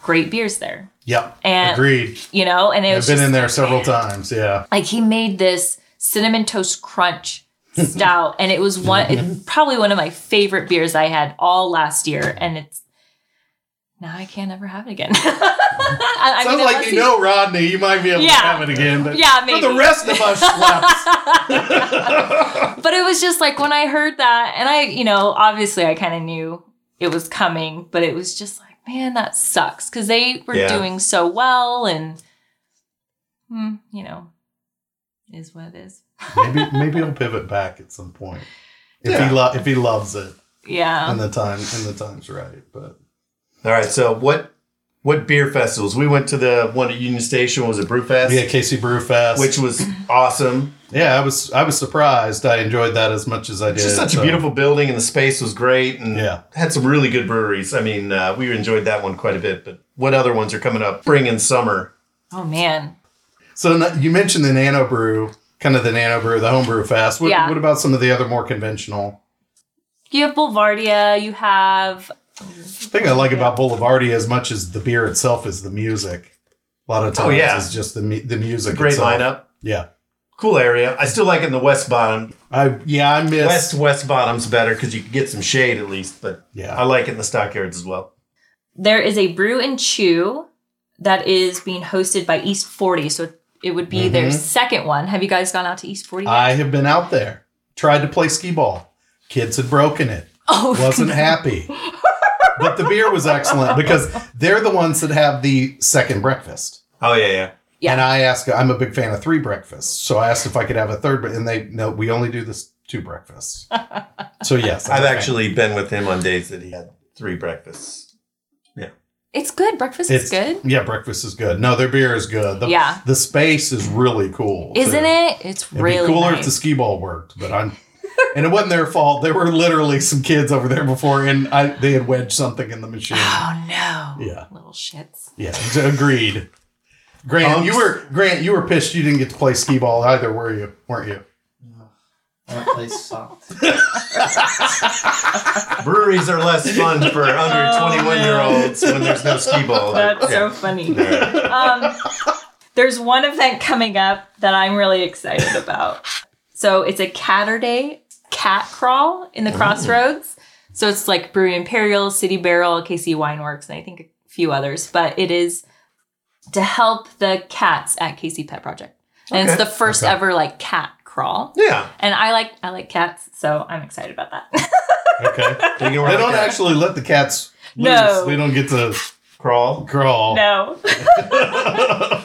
great beers there yep. and- Agreed. you know and it was I've been just, in there several times. Yeah. like he made this cinnamon toast crunch stout and it was one it's probably one of my favorite beers i had all last year and it's now i can't ever have it again I, I Sounds mean, like you know Rodney. You might be able Yeah. to have it again. But Yeah, For the rest of us but it was just like when I heard that, and I, you know, obviously I kind of knew it was coming, but it was just like, man, that sucks because they were Yeah. doing so well, and hmm, you know, is what it is. maybe maybe he'll pivot back at some point if Yeah. he lo- if he loves it Yeah. and the time and the time's right. But All right, so what what beer festivals? We went to the one at Union Station was it Brewfest, yeah, KC Brewfest. which was awesome. yeah, I was I was surprised. I enjoyed that as much as I did. It's just such so- a beautiful building, and the space was great, and Yeah. had some really good breweries. I mean, uh, we enjoyed that one quite a bit. But what other ones are coming up? Spring and summer. oh man. So you mentioned the Nano Brew, kind of the Nano Brew, the Homebrew Fest. What, Yeah. what about some of the other more conventional? You have Boulevardia. You have thing I like about Boulevardia as much as the beer itself is the music. A lot of times Oh, yeah. it's just the the music. Great itself. lineup. Yeah. Cool area. I still like it in the West Bottom. I yeah I miss West West Bottom's better because you can get some shade at least. But Yeah. I like it in the stockyards as well. There is a brew and chew that is being hosted by East 40. So it would be their Mhm. second one. Have you guys gone out to East 40? yet? I have been out there. Tried to play skee ball. Kids had broken it. oh, Wasn't happy. but the beer was excellent because they're the ones that have the second breakfast. Oh yeah, yeah. Yeah. And I asked, I'm a big fan of three breakfasts. So I asked if I could have a third, but and they no, we only do this two breakfasts. so yes, I'm I've a fan. actually been with him on days that he had three breakfasts. Yeah. It's good. Breakfast It's is good. Yeah, breakfast is good. No, their beer is good. The, Yeah. the space is really cool. Isn't too. it? It's It'd really be cooler nice. if the skee ball worked, but I'm. And it wasn't their fault. There were literally some kids over there before, and I, they had wedged something in the machine. oh no. Yeah. Little shits. Yeah, agreed. Grant, Punks. you were Grant. You were pissed you didn't get to play skee ball either, were you? Weren't you? That place sucked. Breweries are less fun for under 21 year olds when there's no skee ball. That's so Yeah. funny. um, there's one event coming up that I'm really excited about. So it's a Catterday cat crawl in the oh. Crossroads. So it's like Brewery Imperial, City Barrel, KC Wineworks, and I think a few others. But it is to help the cats at KC Pet Project, and it's the first Okay. ever like cat crawl. Yeah. And I like I like cats, so I'm excited about that. Okay. They they don't actually let the cats loose. No. They don't get to crawl. crawl. no.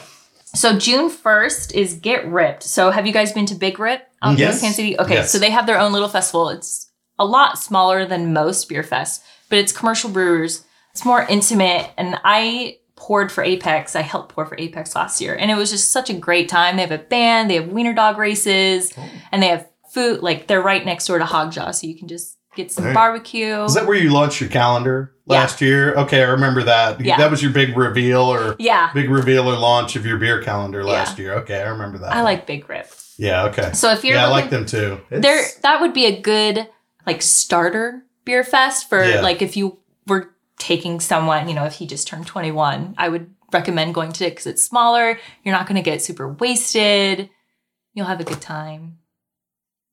So June 1st is Get Ripped. So have you guys been to Big Rip Um, out Yes. in Kansas City? Okay, Yes. so they have their own little festival. It's a lot smaller than most beer fests, but it's commercial brewers. It's more intimate. And I poured for Apex. I helped pour for Apex last year. And it was just such a great time. They have a band, they have wiener dog races, oh. and they have food. Like they're right next door to Hogjaw. So you can just get some Right. barbecue. Is that where you launched your calendar last year? Okay, I remember that. Yeah. That was your big reveal or yeah. big reveal or launch of your beer calendar Yeah. last year. Okay, I remember that. I like Big Rip. Yeah. Okay. So if you're yeah, I like them too. there that would be a good like starter beer fest for Yeah. like if you were taking someone you know if he just turned 21 i would recommend going to it because it's smaller you're not going to get super wasted you'll have a good time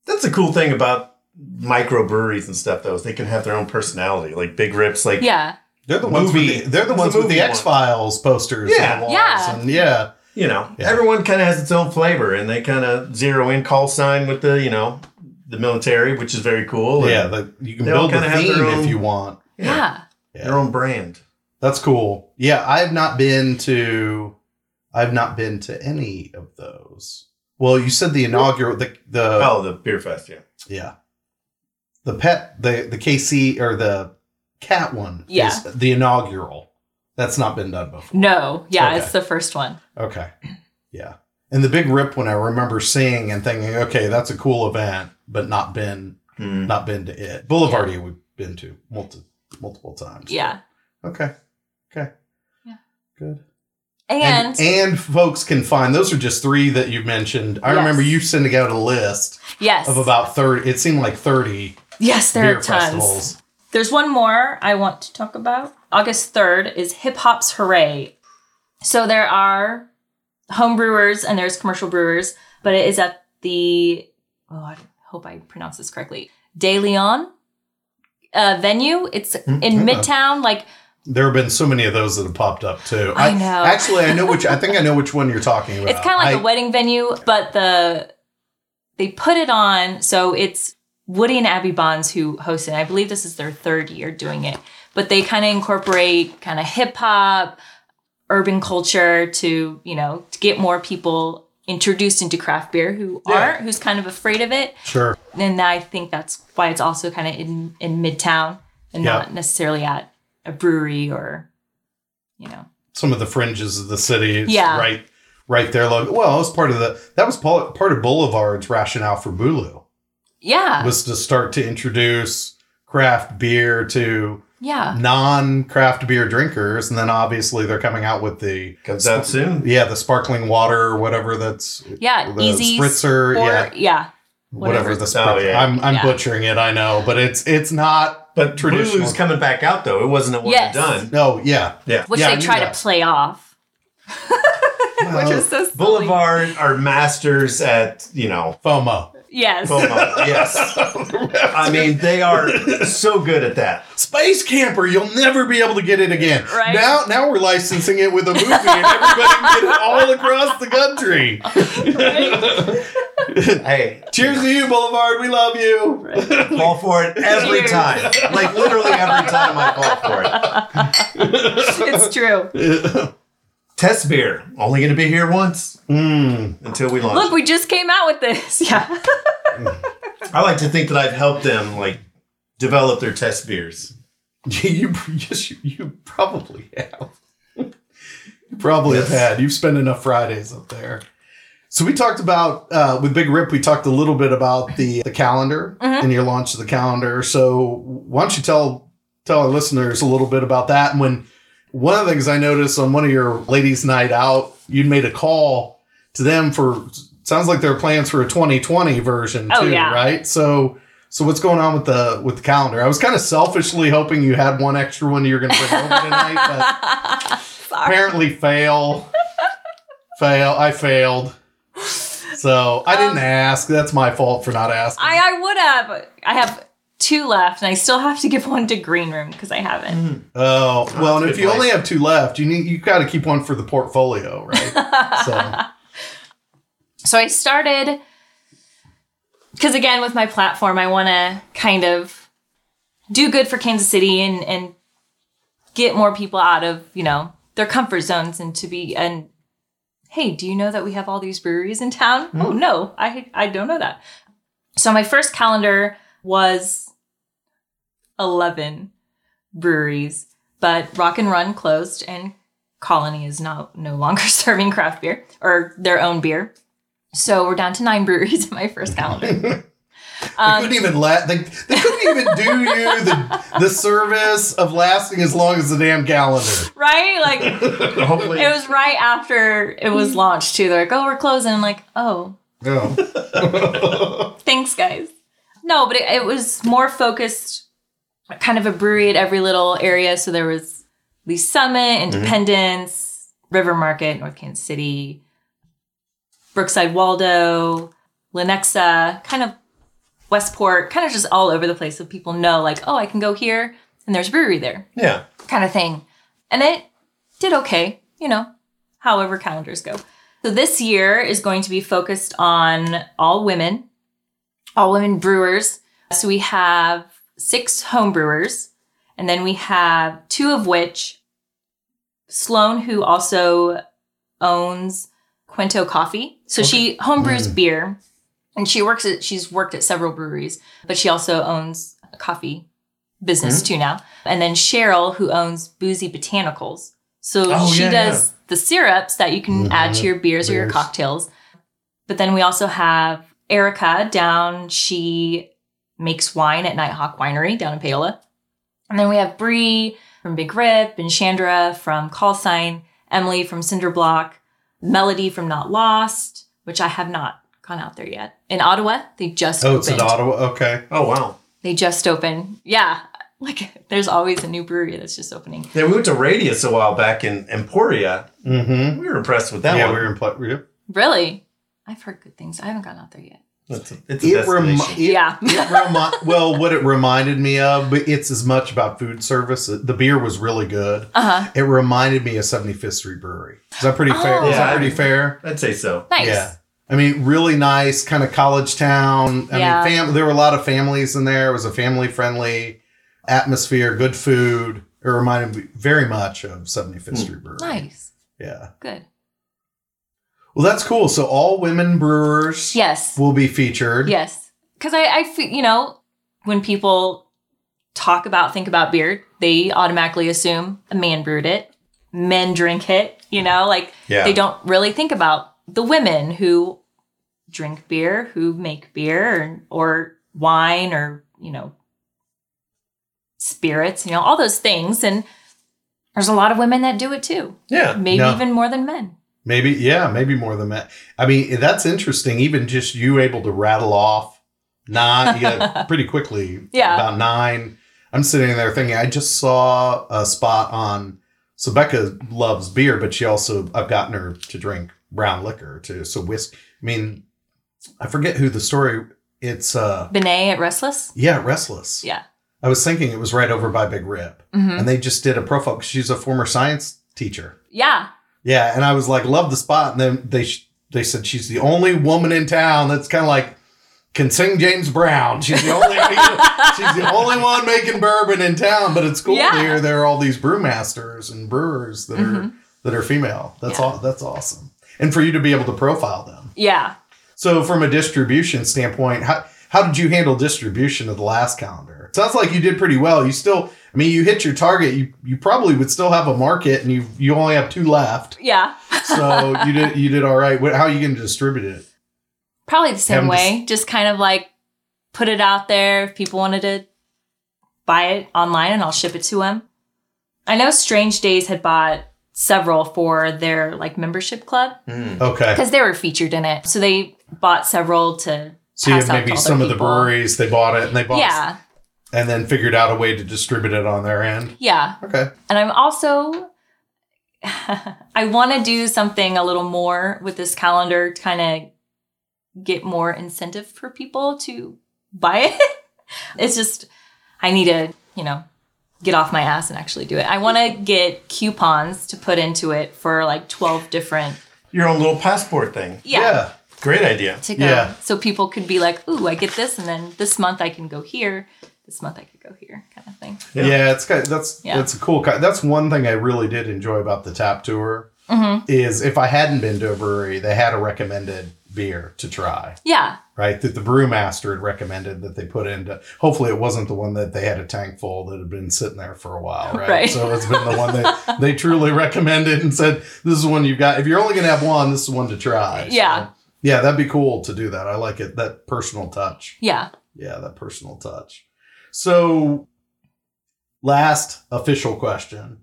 That's a cool thing about microbreweries and stuff, though, is they can have their own personality. Like Big Rips, like yeah They're the ones. Movie- With the, they're the ones a with the X Files posters. Yeah. on Yeah. And yeah. You know, Yeah. everyone kind of has its own flavor, and they kind of zero in call sign with the you know the military, which is very cool. and Yeah. The, you can build a kinda their theme own- if you want. yeah, Yeah. their own brand. That's cool. Yeah, I have not been to. I've not been to any of those. Well, you said the inaugural, the the Oh, the beer fest, yeah. yeah, the pet, the the KC or the cat one. Yeah. is the inaugural. That's not been done before. no yeah Okay. it's the first one Okay, yeah, and the big rip one I remember seeing and thinking, okay, that's a cool event, but not been Hmm. not been to it. Boulevardia we've been to multiple multiple times. yeah Okay. Okay. Yeah. Good. and, and folks can find those are just three that you mentioned. I Yes. remember you sending out a list yes of about thirty. It seemed like thirty yes there beer are tons festivals. There's one more I want to talk about. August 3rd is Hip Hop's Hooray. So there are home brewers and there's commercial brewers, but it is at the, oh, I hope I pronounce this correctly, De Leon uh, venue. It's in yeah. Midtown. Like, There have been so many of those that have popped up too. I know. Actually, I know which. I think I know which one you're talking about. it's kind of like I- a wedding venue, but the they put it on. So it's Woody and Abby Bonds who host it. I believe this is their third year doing it, but they kind of incorporate kind of hip hop, urban culture to you know to get more people introduced into craft beer who Yeah. aren't, who's kind of afraid of it. Sure. And I think that's why it's also kind of in in Midtown and Yeah. not necessarily at a brewery or you know. Some of the fringes of the city. Yeah. Right. Right there. Look. Well, it was part of the. That was part part of Boulevard's rationale for Bulu Yeah. was to start to introduce craft beer to yeah. non-craft beer drinkers, and then obviously they're coming out with the Comes out soon. yeah the sparkling water or whatever that's Yeah, the easy spritzer Or yeah yeah. whatever, whatever. the Oh, spritzer. yeah. I'm I'm Yeah. butchering it I know, but it's it's not But Traditional. Lulu's coming back out though. It wasn't a one Yes. done. No, yeah. Yeah. which Yeah, they knew try to play off, which is so silly. Boulevard are masters at, you know, FOMO. Yes. FOMO. yes. I mean, they are so good at that. Space Camper, you'll never be able to get it again. Right. Now now we're licensing it with a movie and everybody can get it all across the country. Hey, Cheers to you, Boulevard. We love you. fall for it every Cheers. time. Like literally every time I fall for it. it's true. Test beer. Only going to be here once Mm. until we launch. Look, we just came out with this. Yeah. I like to think that I've helped them like develop their test beers. You, yes, you, you probably have. You probably have had. You've spent enough Fridays up there. So we talked about uh, with Big Rip. We talked a little bit about the the calendar and your launch of the calendar. So why don't you tell tell our listeners a little bit about that? And when one of the things I noticed on one of your ladies' night out, you made a call to them for sounds like there are plans for a 2020 version Oh, too, yeah. right? So so what's going on with the with the calendar? I was kind of selfishly hoping you had one extra one you're going to bring over tonight, but apparently fail, fail. I failed, so I didn't Um, ask. That's my fault for not asking. I, I would have. I have two left, and I still have to give one to Green Room because I haven't. oh well, and if you advice. only have two left, you need you got to keep one for the portfolio, right? so So I started because again, with my platform, I want to kind of do good for Kansas City and and get more people out of you know their comfort zones and to be and hey, do you know that we have all these breweries in town? Oh hmm. no, I I don't know that. So my first calendar was eleven breweries, but Rock and Run closed and Colony is not no longer serving craft beer or their own beer. So we're down to nine breweries in my first calendar. they Um, couldn't even let they, they couldn't even do you the the service of lasting as long as the damn calendar. right? Like Hopefully, it was right after it was launched too. They're like, oh, we're closing. I'm like, oh, Oh. thanks, guys. No, but it, it was more focused, kind of a brewery at every little area. So there was Lee Summit, mhm. Independence, River Market, North Kansas City, Brookside Waldo, Lenexa, kind of Westport, kind of just all over the place. So people know, like, oh, I can go here and there's a brewery there. yeah. kind of thing. And it did okay, you know, however calendars go. So this year is going to be focused on all women, all women brewers. So we have six home brewers, and then we have two of which Sloan, who also owns Quinto Coffee. So she home brews hmm. beer and she works at she's worked at several breweries, but she also owns a coffee business hmm. too now. And then Cheryl, who owns Boozy Botanicals. So Oh, she yeah, does the syrups that you can add to your beers, or your cocktails. But then we also have Erica down. She makes wine at Nighthawk Winery down in Paola. And then we have Bree from Big Rip and Chandra from Call Sign, Emily from Cinder Block, Melody from Not Lost, which I have not gone out there yet. In Ottawa, they just Oh, opened. it's in Ottawa. Okay. Oh wow. They just opened. Yeah. Like there's always a new brewery that's just opening. Yeah, we went to Radius a while back in Emporia. Mm-hmm. We were impressed with that yeah, one. we were in. Pl- yeah. Really? I've heard good things. I haven't gone out there yet. It's a, it's a It, remi- it, Yeah. it remi- well, what it reminded me of, but it's as much about food service. The beer was really good. Uh-huh. It reminded me of 75th Street Brewery. Is that pretty fair? Oh. Is that pretty I- fair? I'd say so. Nice. Yeah. I mean, really nice, kind of college town. I Yeah. mean, fam- there were a lot of families in there. It was a family friendly atmosphere, good food. It reminded me very much of 75th Street Brewery. Nice. Yeah. Good. Well, that's cool. So all women brewers Yes. will be featured. Yes. Because I, I feel, you know, when people talk about, think about beer, they automatically assume a man brewed it, men drink it, you know, like Yeah. they don't really think about the women who drink beer, who make beer or, or wine or, you know, spirits, you know, all those things. And there's a lot of women that do it too, Yeah. maybe No. even more than men. Maybe, yeah, maybe more than that. I mean, that's interesting. Even just you able to rattle off nine, got pretty quickly. Yeah. About nine. I'm sitting there thinking, I just saw a spot on. So Becca loves beer, but she also I've gotten her to drink brown liquor too. So whiskey. I mean, I forget who the story. It's uh Benet at Restless. yeah, Restless. Yeah. I was thinking it was right over by Big Rip, hmm and they just did a profile. She's a former science teacher. Yeah. Yeah, and I was like, love the spot. And then they sh- they said she's the only woman in town that's kind of like can sing James Brown. She's the only she's the only one making bourbon in town. But it's cool Yeah. to hear there are all these brewmasters and brewers that are Mhm. that are female. That's Yeah. all. That's awesome. And for you to be able to profile them. Yeah. So from a distribution standpoint, how how did you handle distribution of the last calendar? Sounds like you did pretty well. You still, I mean, you hit your target. You you probably would still have a market, and you you only have two left. Yeah. So you did you did all right. What, how are you going to distribute it? Probably the same Having to way. Just kind of like put it out there if people wanted to buy it online and I'll ship it to them. I know Strange Days had bought several for their like membership club Mm. Okay. because they were featured in it. So they bought several to So you have maybe some their of the breweries they bought it and they bought Yeah. And then figured out a way to distribute it on their end. Yeah. Okay. And I'm also I want to do something a little more with this calendar to kind of get more incentive for people to buy it. it's just I need to, you know, get off my ass and actually do it. I want to get coupons to put into it for like 12 different Your own little passport thing. yeah, Great idea. to go. Yeah. So people could be like, "Ooh, I get this and then this month I can go here. This month I could go here." kind of thing. Yeah, Yeah. it's kind that's Yeah. that's a cool. ki- That's one thing I really did enjoy about the tap tour Mhm. is if I hadn't been to a brewery, they had a recommended beer to try. Yeah. Right, that the brewmaster had recommended that they put into. Hopefully, it wasn't the one that they had a tank full that had been sitting there for a while, right? Right. So it's been the one that they truly recommended and said, "This is one you've got. If you're only going to have one, this is one to try." So, Yeah. yeah, that'd be cool to do that. I like it. That personal touch. Yeah. Yeah, that personal touch. So, last official question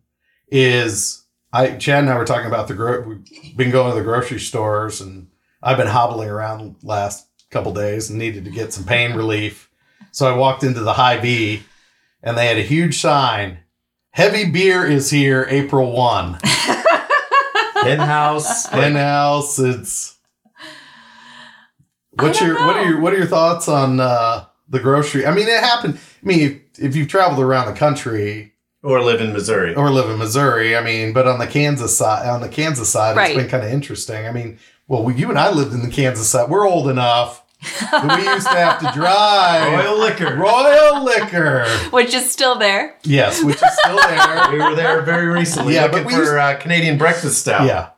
is I Chad and I were talking about the gro- we've been going to the grocery stores and I've been hobbling around last couple days and needed to get some pain relief. So I walked into the Hy-Vee and they had a huge sign, "Heavy beer is here April 1." In house. And house. it's What's your what are your what are your thoughts on uh the grocery? I mean, it happened. I mean, if, if you've traveled around the country or live in Missouri. or live in Missouri, I mean, but on the Kansas side, on the Kansas side, Right. it's been kind of interesting. I mean, well, we, you and I lived in the Kansas side. We're old enough that we used to have to drive Royal Liquor. Royal Liquor. Which is still there. Yes, which is still there. we were there very recently Yeah, looking but we for used- uh, Canadian breakfast style. Yeah,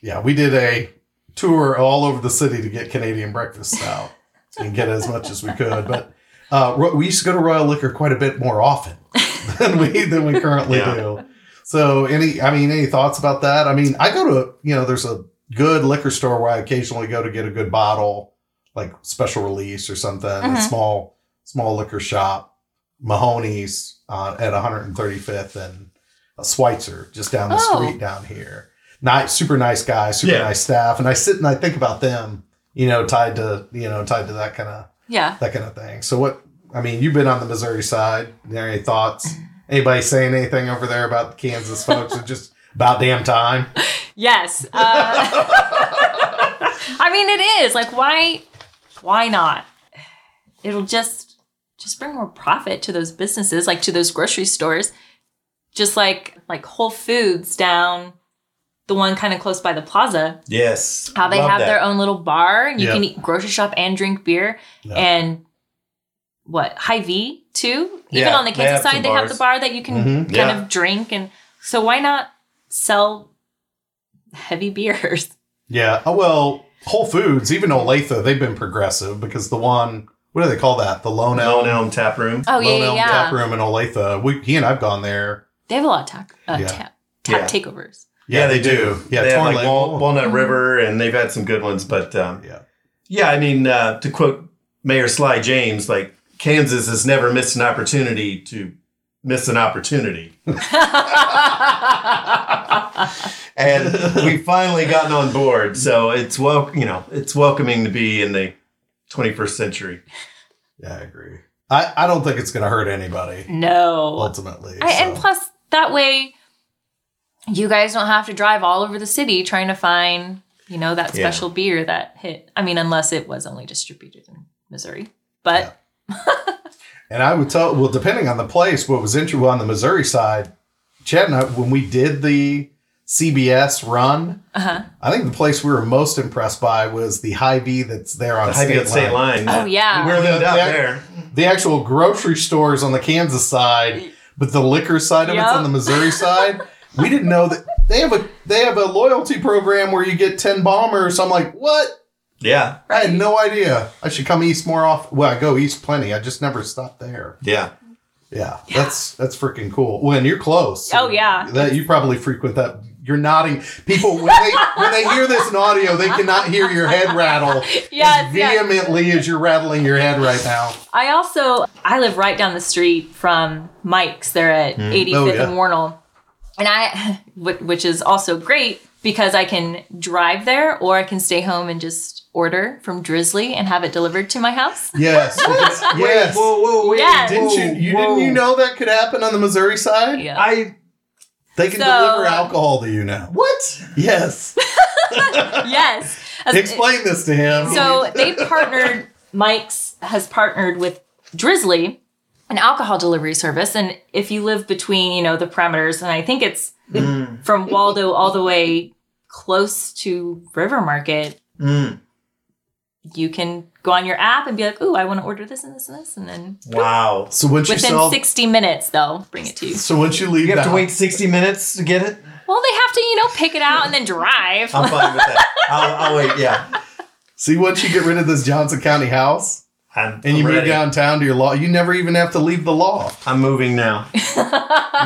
yeah, we did a tour all over the city to get Canadian breakfast style and get as much as we could. But uh, we used to go to Royal Liquor quite a bit more often than we than we currently Yeah. do. So, any, I mean, any thoughts about that? I mean, I go to, you know, there's a good liquor store where I occasionally go to get a good bottle, like special release or something. A Mhm. small, small liquor shop, Mahoney's uh, at 135th and a Switzer just down the Oh. street down here. Nice, super nice guy, super Yeah. nice staff, and I sit and I think about them, you know, tied to, you know, tied to that kind of Yeah. that kind of thing. So what I mean, you've been on the Missouri side. Any thoughts? Anybody saying anything over there about the Kansas folks? It's just about damn time. Yes. Uh, I mean, it is like why, why not? It'll just just bring more profit to those businesses, like to those grocery stores. Just like like Whole Foods down, the one kind of close by the plaza. Yes. How they Love have that. their own little bar, you Yeah. can eat grocery shop and drink beer, Yeah. and what Hy-Vee too. Even Yeah, on the they Kansas have some side, they have the bar that you can Mhm. kind Yeah. of drink, and so why not sell heavy beers? Yeah. Oh well, Whole Foods, even Olathe, they've been progressive because the one what do they call that? The Lone Elm, Lone Elm Tap Room. Oh yeah, Lone yeah, Elm yeah. Tap Room in Olathe. We he and I've gone there. They have a lot of tap, uh, Yeah. tap, tap Yeah. takeovers. Yeah, they do. Yeah, they have Torn like Lake- Wal- Walnut Mhm. River, and they've had some good ones. But um, Yeah. yeah, I mean, uh, to quote Mayor Sly James, like Kansas has never missed an opportunity to miss an opportunity, and we've finally gotten on board. So it's well, you know, it's welcoming to be in the 21st century. Yeah, I agree. I, I don't think it's going to hurt anybody No. ultimately. I, and plus, that way, you guys don't have to drive all over the city trying to find, you know, that Yeah. special beer that hit. I mean, unless it was only distributed in Missouri. But And I would tell, well, depending on the place, what was interesting on the Missouri side, Chad and I, when we did the CBS run, uh-huh. I think the place we were most impressed by was the Hy-Vee that's there on The state, State State line. Line. Oh, yeah. We're The- the- there. The actual grocery stores on the Kansas side, but the liquor side of it's on the Missouri side. We didn't know that they have a they have a loyalty program where you get ten bombers. I'm like, what? Yeah. I had no idea. I should come east more often. Well, I go east plenty. I just never stop there. Yeah. Yeah, that's that's freaking cool. When you're close. Oh, yeah. That you probably frequent that. You're nodding. People when they when they hear this in audio, they cannot hear your head rattle Yes, as yes. vehemently as you're rattling your head right now. I also I live right down the street from Mike's. They're at hmm. 85th Oh, yeah. and Wornall, and I, which is also great because I can drive there or I can stay home and just order from Drizly and have it delivered to my house. Yes. yes. Whoa, whoa, wait. Yes. Didn't you? You Whoa. didn't you know that could happen on the Missouri side? Yeah. I They can So- deliver alcohol to you now. what? Yes. yes. Explain this to him. So they partnered. Mike's has partnered with Drizly, an alcohol delivery service, and if you live between you know the parameters, and I think it's Mm. from Waldo all the way close to River Market. Mm. you can go on your app and be like, "Ooh, I want to order this and this and this," and then Wow. so once you within sell, 60 minutes they'll bring it to you. so once you leave, You have the to wait 60 minutes to get it? Well, they have to, you know, pick it out and then drive. I'm fine with that. I'll, I'll wait. Yeah. See, once you get rid of this Johnson County house I'm, and you I'm move ready. downtown to your law, you never even have to leave the law. I'm moving now. You'd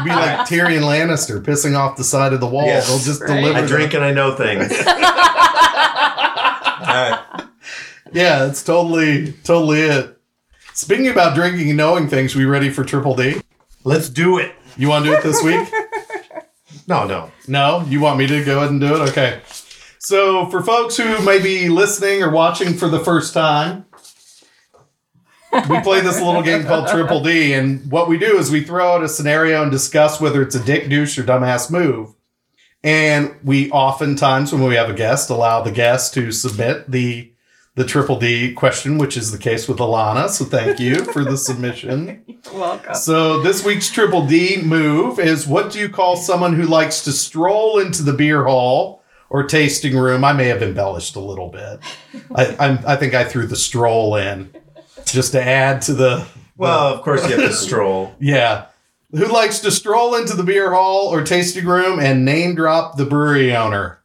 be like Tyrion Lannister pissing off the side of the wall. Yes. They'll just Right. deliver. I the- drink and I know things. All right. Yeah, it's totally, totally it. Speaking about drinking and knowing things, we ready for Triple D? Let's do it. You want to do it this week? No, no. No, you want me to go ahead and do it? Okay. So, for folks who may be listening or watching for the first time, we play this little game called Triple D, and what we do is we throw out a scenario and discuss whether it's a dick, douche, or dumbass move. And we oftentimes, when we have a guest, allow the guest to submit the the Triple D question, which is the case with Alana. So, thank you for the submission. Welcome. So this week's Triple D move is what do you call someone who likes to stroll into the beer hall or tasting room? I may have embellished a little bit. I, I'm, I think I threw the stroll in just to add to the. Well, of course you have to stroll. Yeah. Who likes to stroll into the beer hall or tasting room and name drop the brewery owner?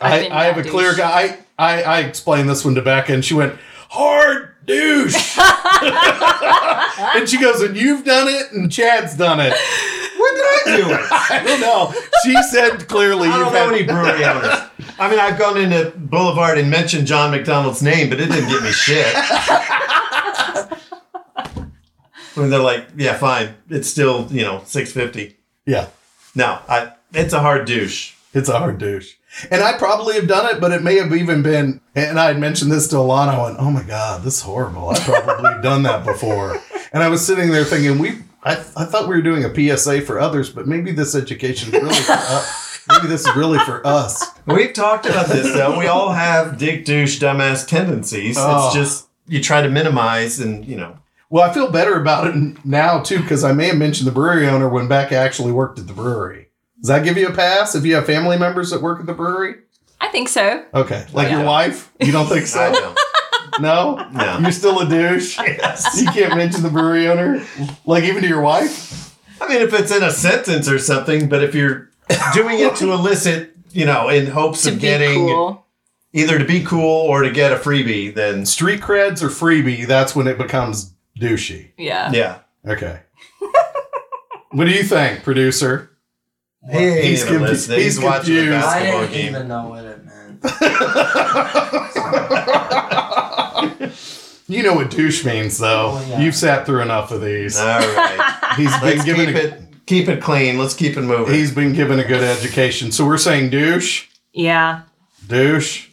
I've I, have a that clear guy. I, I, I explained this one to Becca and she went, hard douche. and she goes, and you've done it and Chad's done it. Did I do? I don't know. She said clearly I don't know had any brewery owners. I mean, I've gone into Boulevard and mentioned John McDonald's name, but it didn't get me shit. when they're like, "Yeah, fine, it's still you know six fifty. Yeah, No, I it's a hard douche. it's a hard douche. And I probably have done it, but it may have even been, and I had mentioned this to Alana, I went, oh my God, this is horrible. I probably done that before. And I was sitting there thinking, we, I, I thought we were doing a PSA for others, but maybe this education is really for us. Maybe this is really for us. We've talked about this though. We all have dick douche dumbass tendencies. Oh. It's just you try to minimize and you know. Well, I feel better about it now too because I may have mentioned the brewery owner when Becca actually worked at the brewery. Does that give you a pass if you have family members that work at the brewery? I think so. Okay, like your Yeah. wife? You don't think I so? Don't. No, No. You're still a douche. Yes. You can't mention the brewery owner, like even to your wife. I mean, if it's in a sentence or something, but if you're doing it to elicit, you know, in hopes To of be getting cool. either to be cool or to get a freebie, then Street creds or freebie? That's when it becomes douchey. Yeah. yeah. Okay. what do you think, producer? He ain't He's even confu- he's He's, watching a confused. I didn't game. even know what it meant. You know what douche means, though. Oh, yeah. You've sat through enough of these. All right. He's been Let's given keep a, it keep it clean. Let's keep it moving. he's been given a good education. So we're saying douche, Yeah. douche,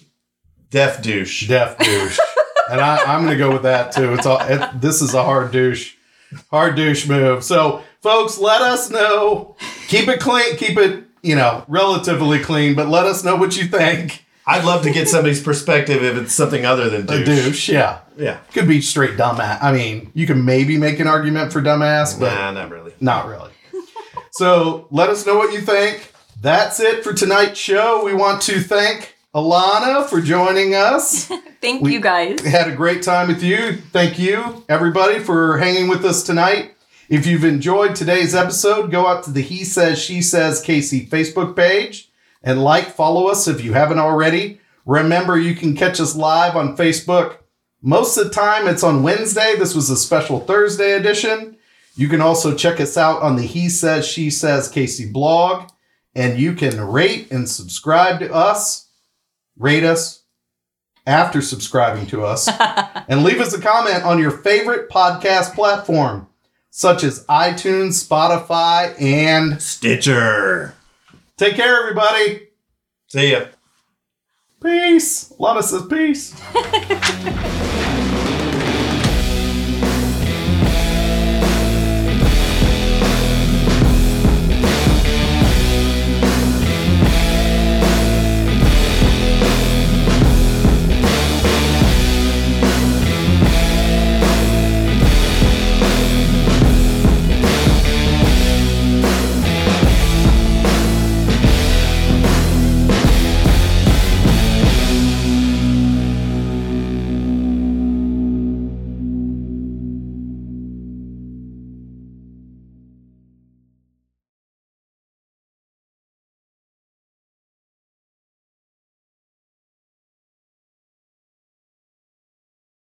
Deaf douche. Deaf douche. and I, I'm going to go with that too. It's all, it, this is a hard douche, hard douche move. So, folks, let us know. Keep it clean. Keep it, you know, relatively clean, but let us know what you think. I'd love to get somebody's perspective if it's something other than A douche. douche, yeah. Yeah. Could be straight dumbass. I mean, you can maybe make an argument for dumbass, but Nah, not really. not really. so let us know what you think. That's it for tonight's show. We want to thank Alana for joining us. Thank We- you guys. Had a great time with you. Thank you, everybody, for hanging with us tonight. If you've enjoyed today's episode, go out to the He Says, She Says KC Facebook page and like, follow us if you haven't already. Remember, you can catch us live on Facebook. Most of the time, it's on Wednesday. This was a special Thursday edition. You can also check us out on the He Says, She Says KC blog, and you can rate and subscribe to us. Rate us, after subscribing to us and leave us a comment on your favorite podcast platform, such as iTunes, Spotify, and Stitcher. Take care, everybody. See ya. Peace. Lana says peace.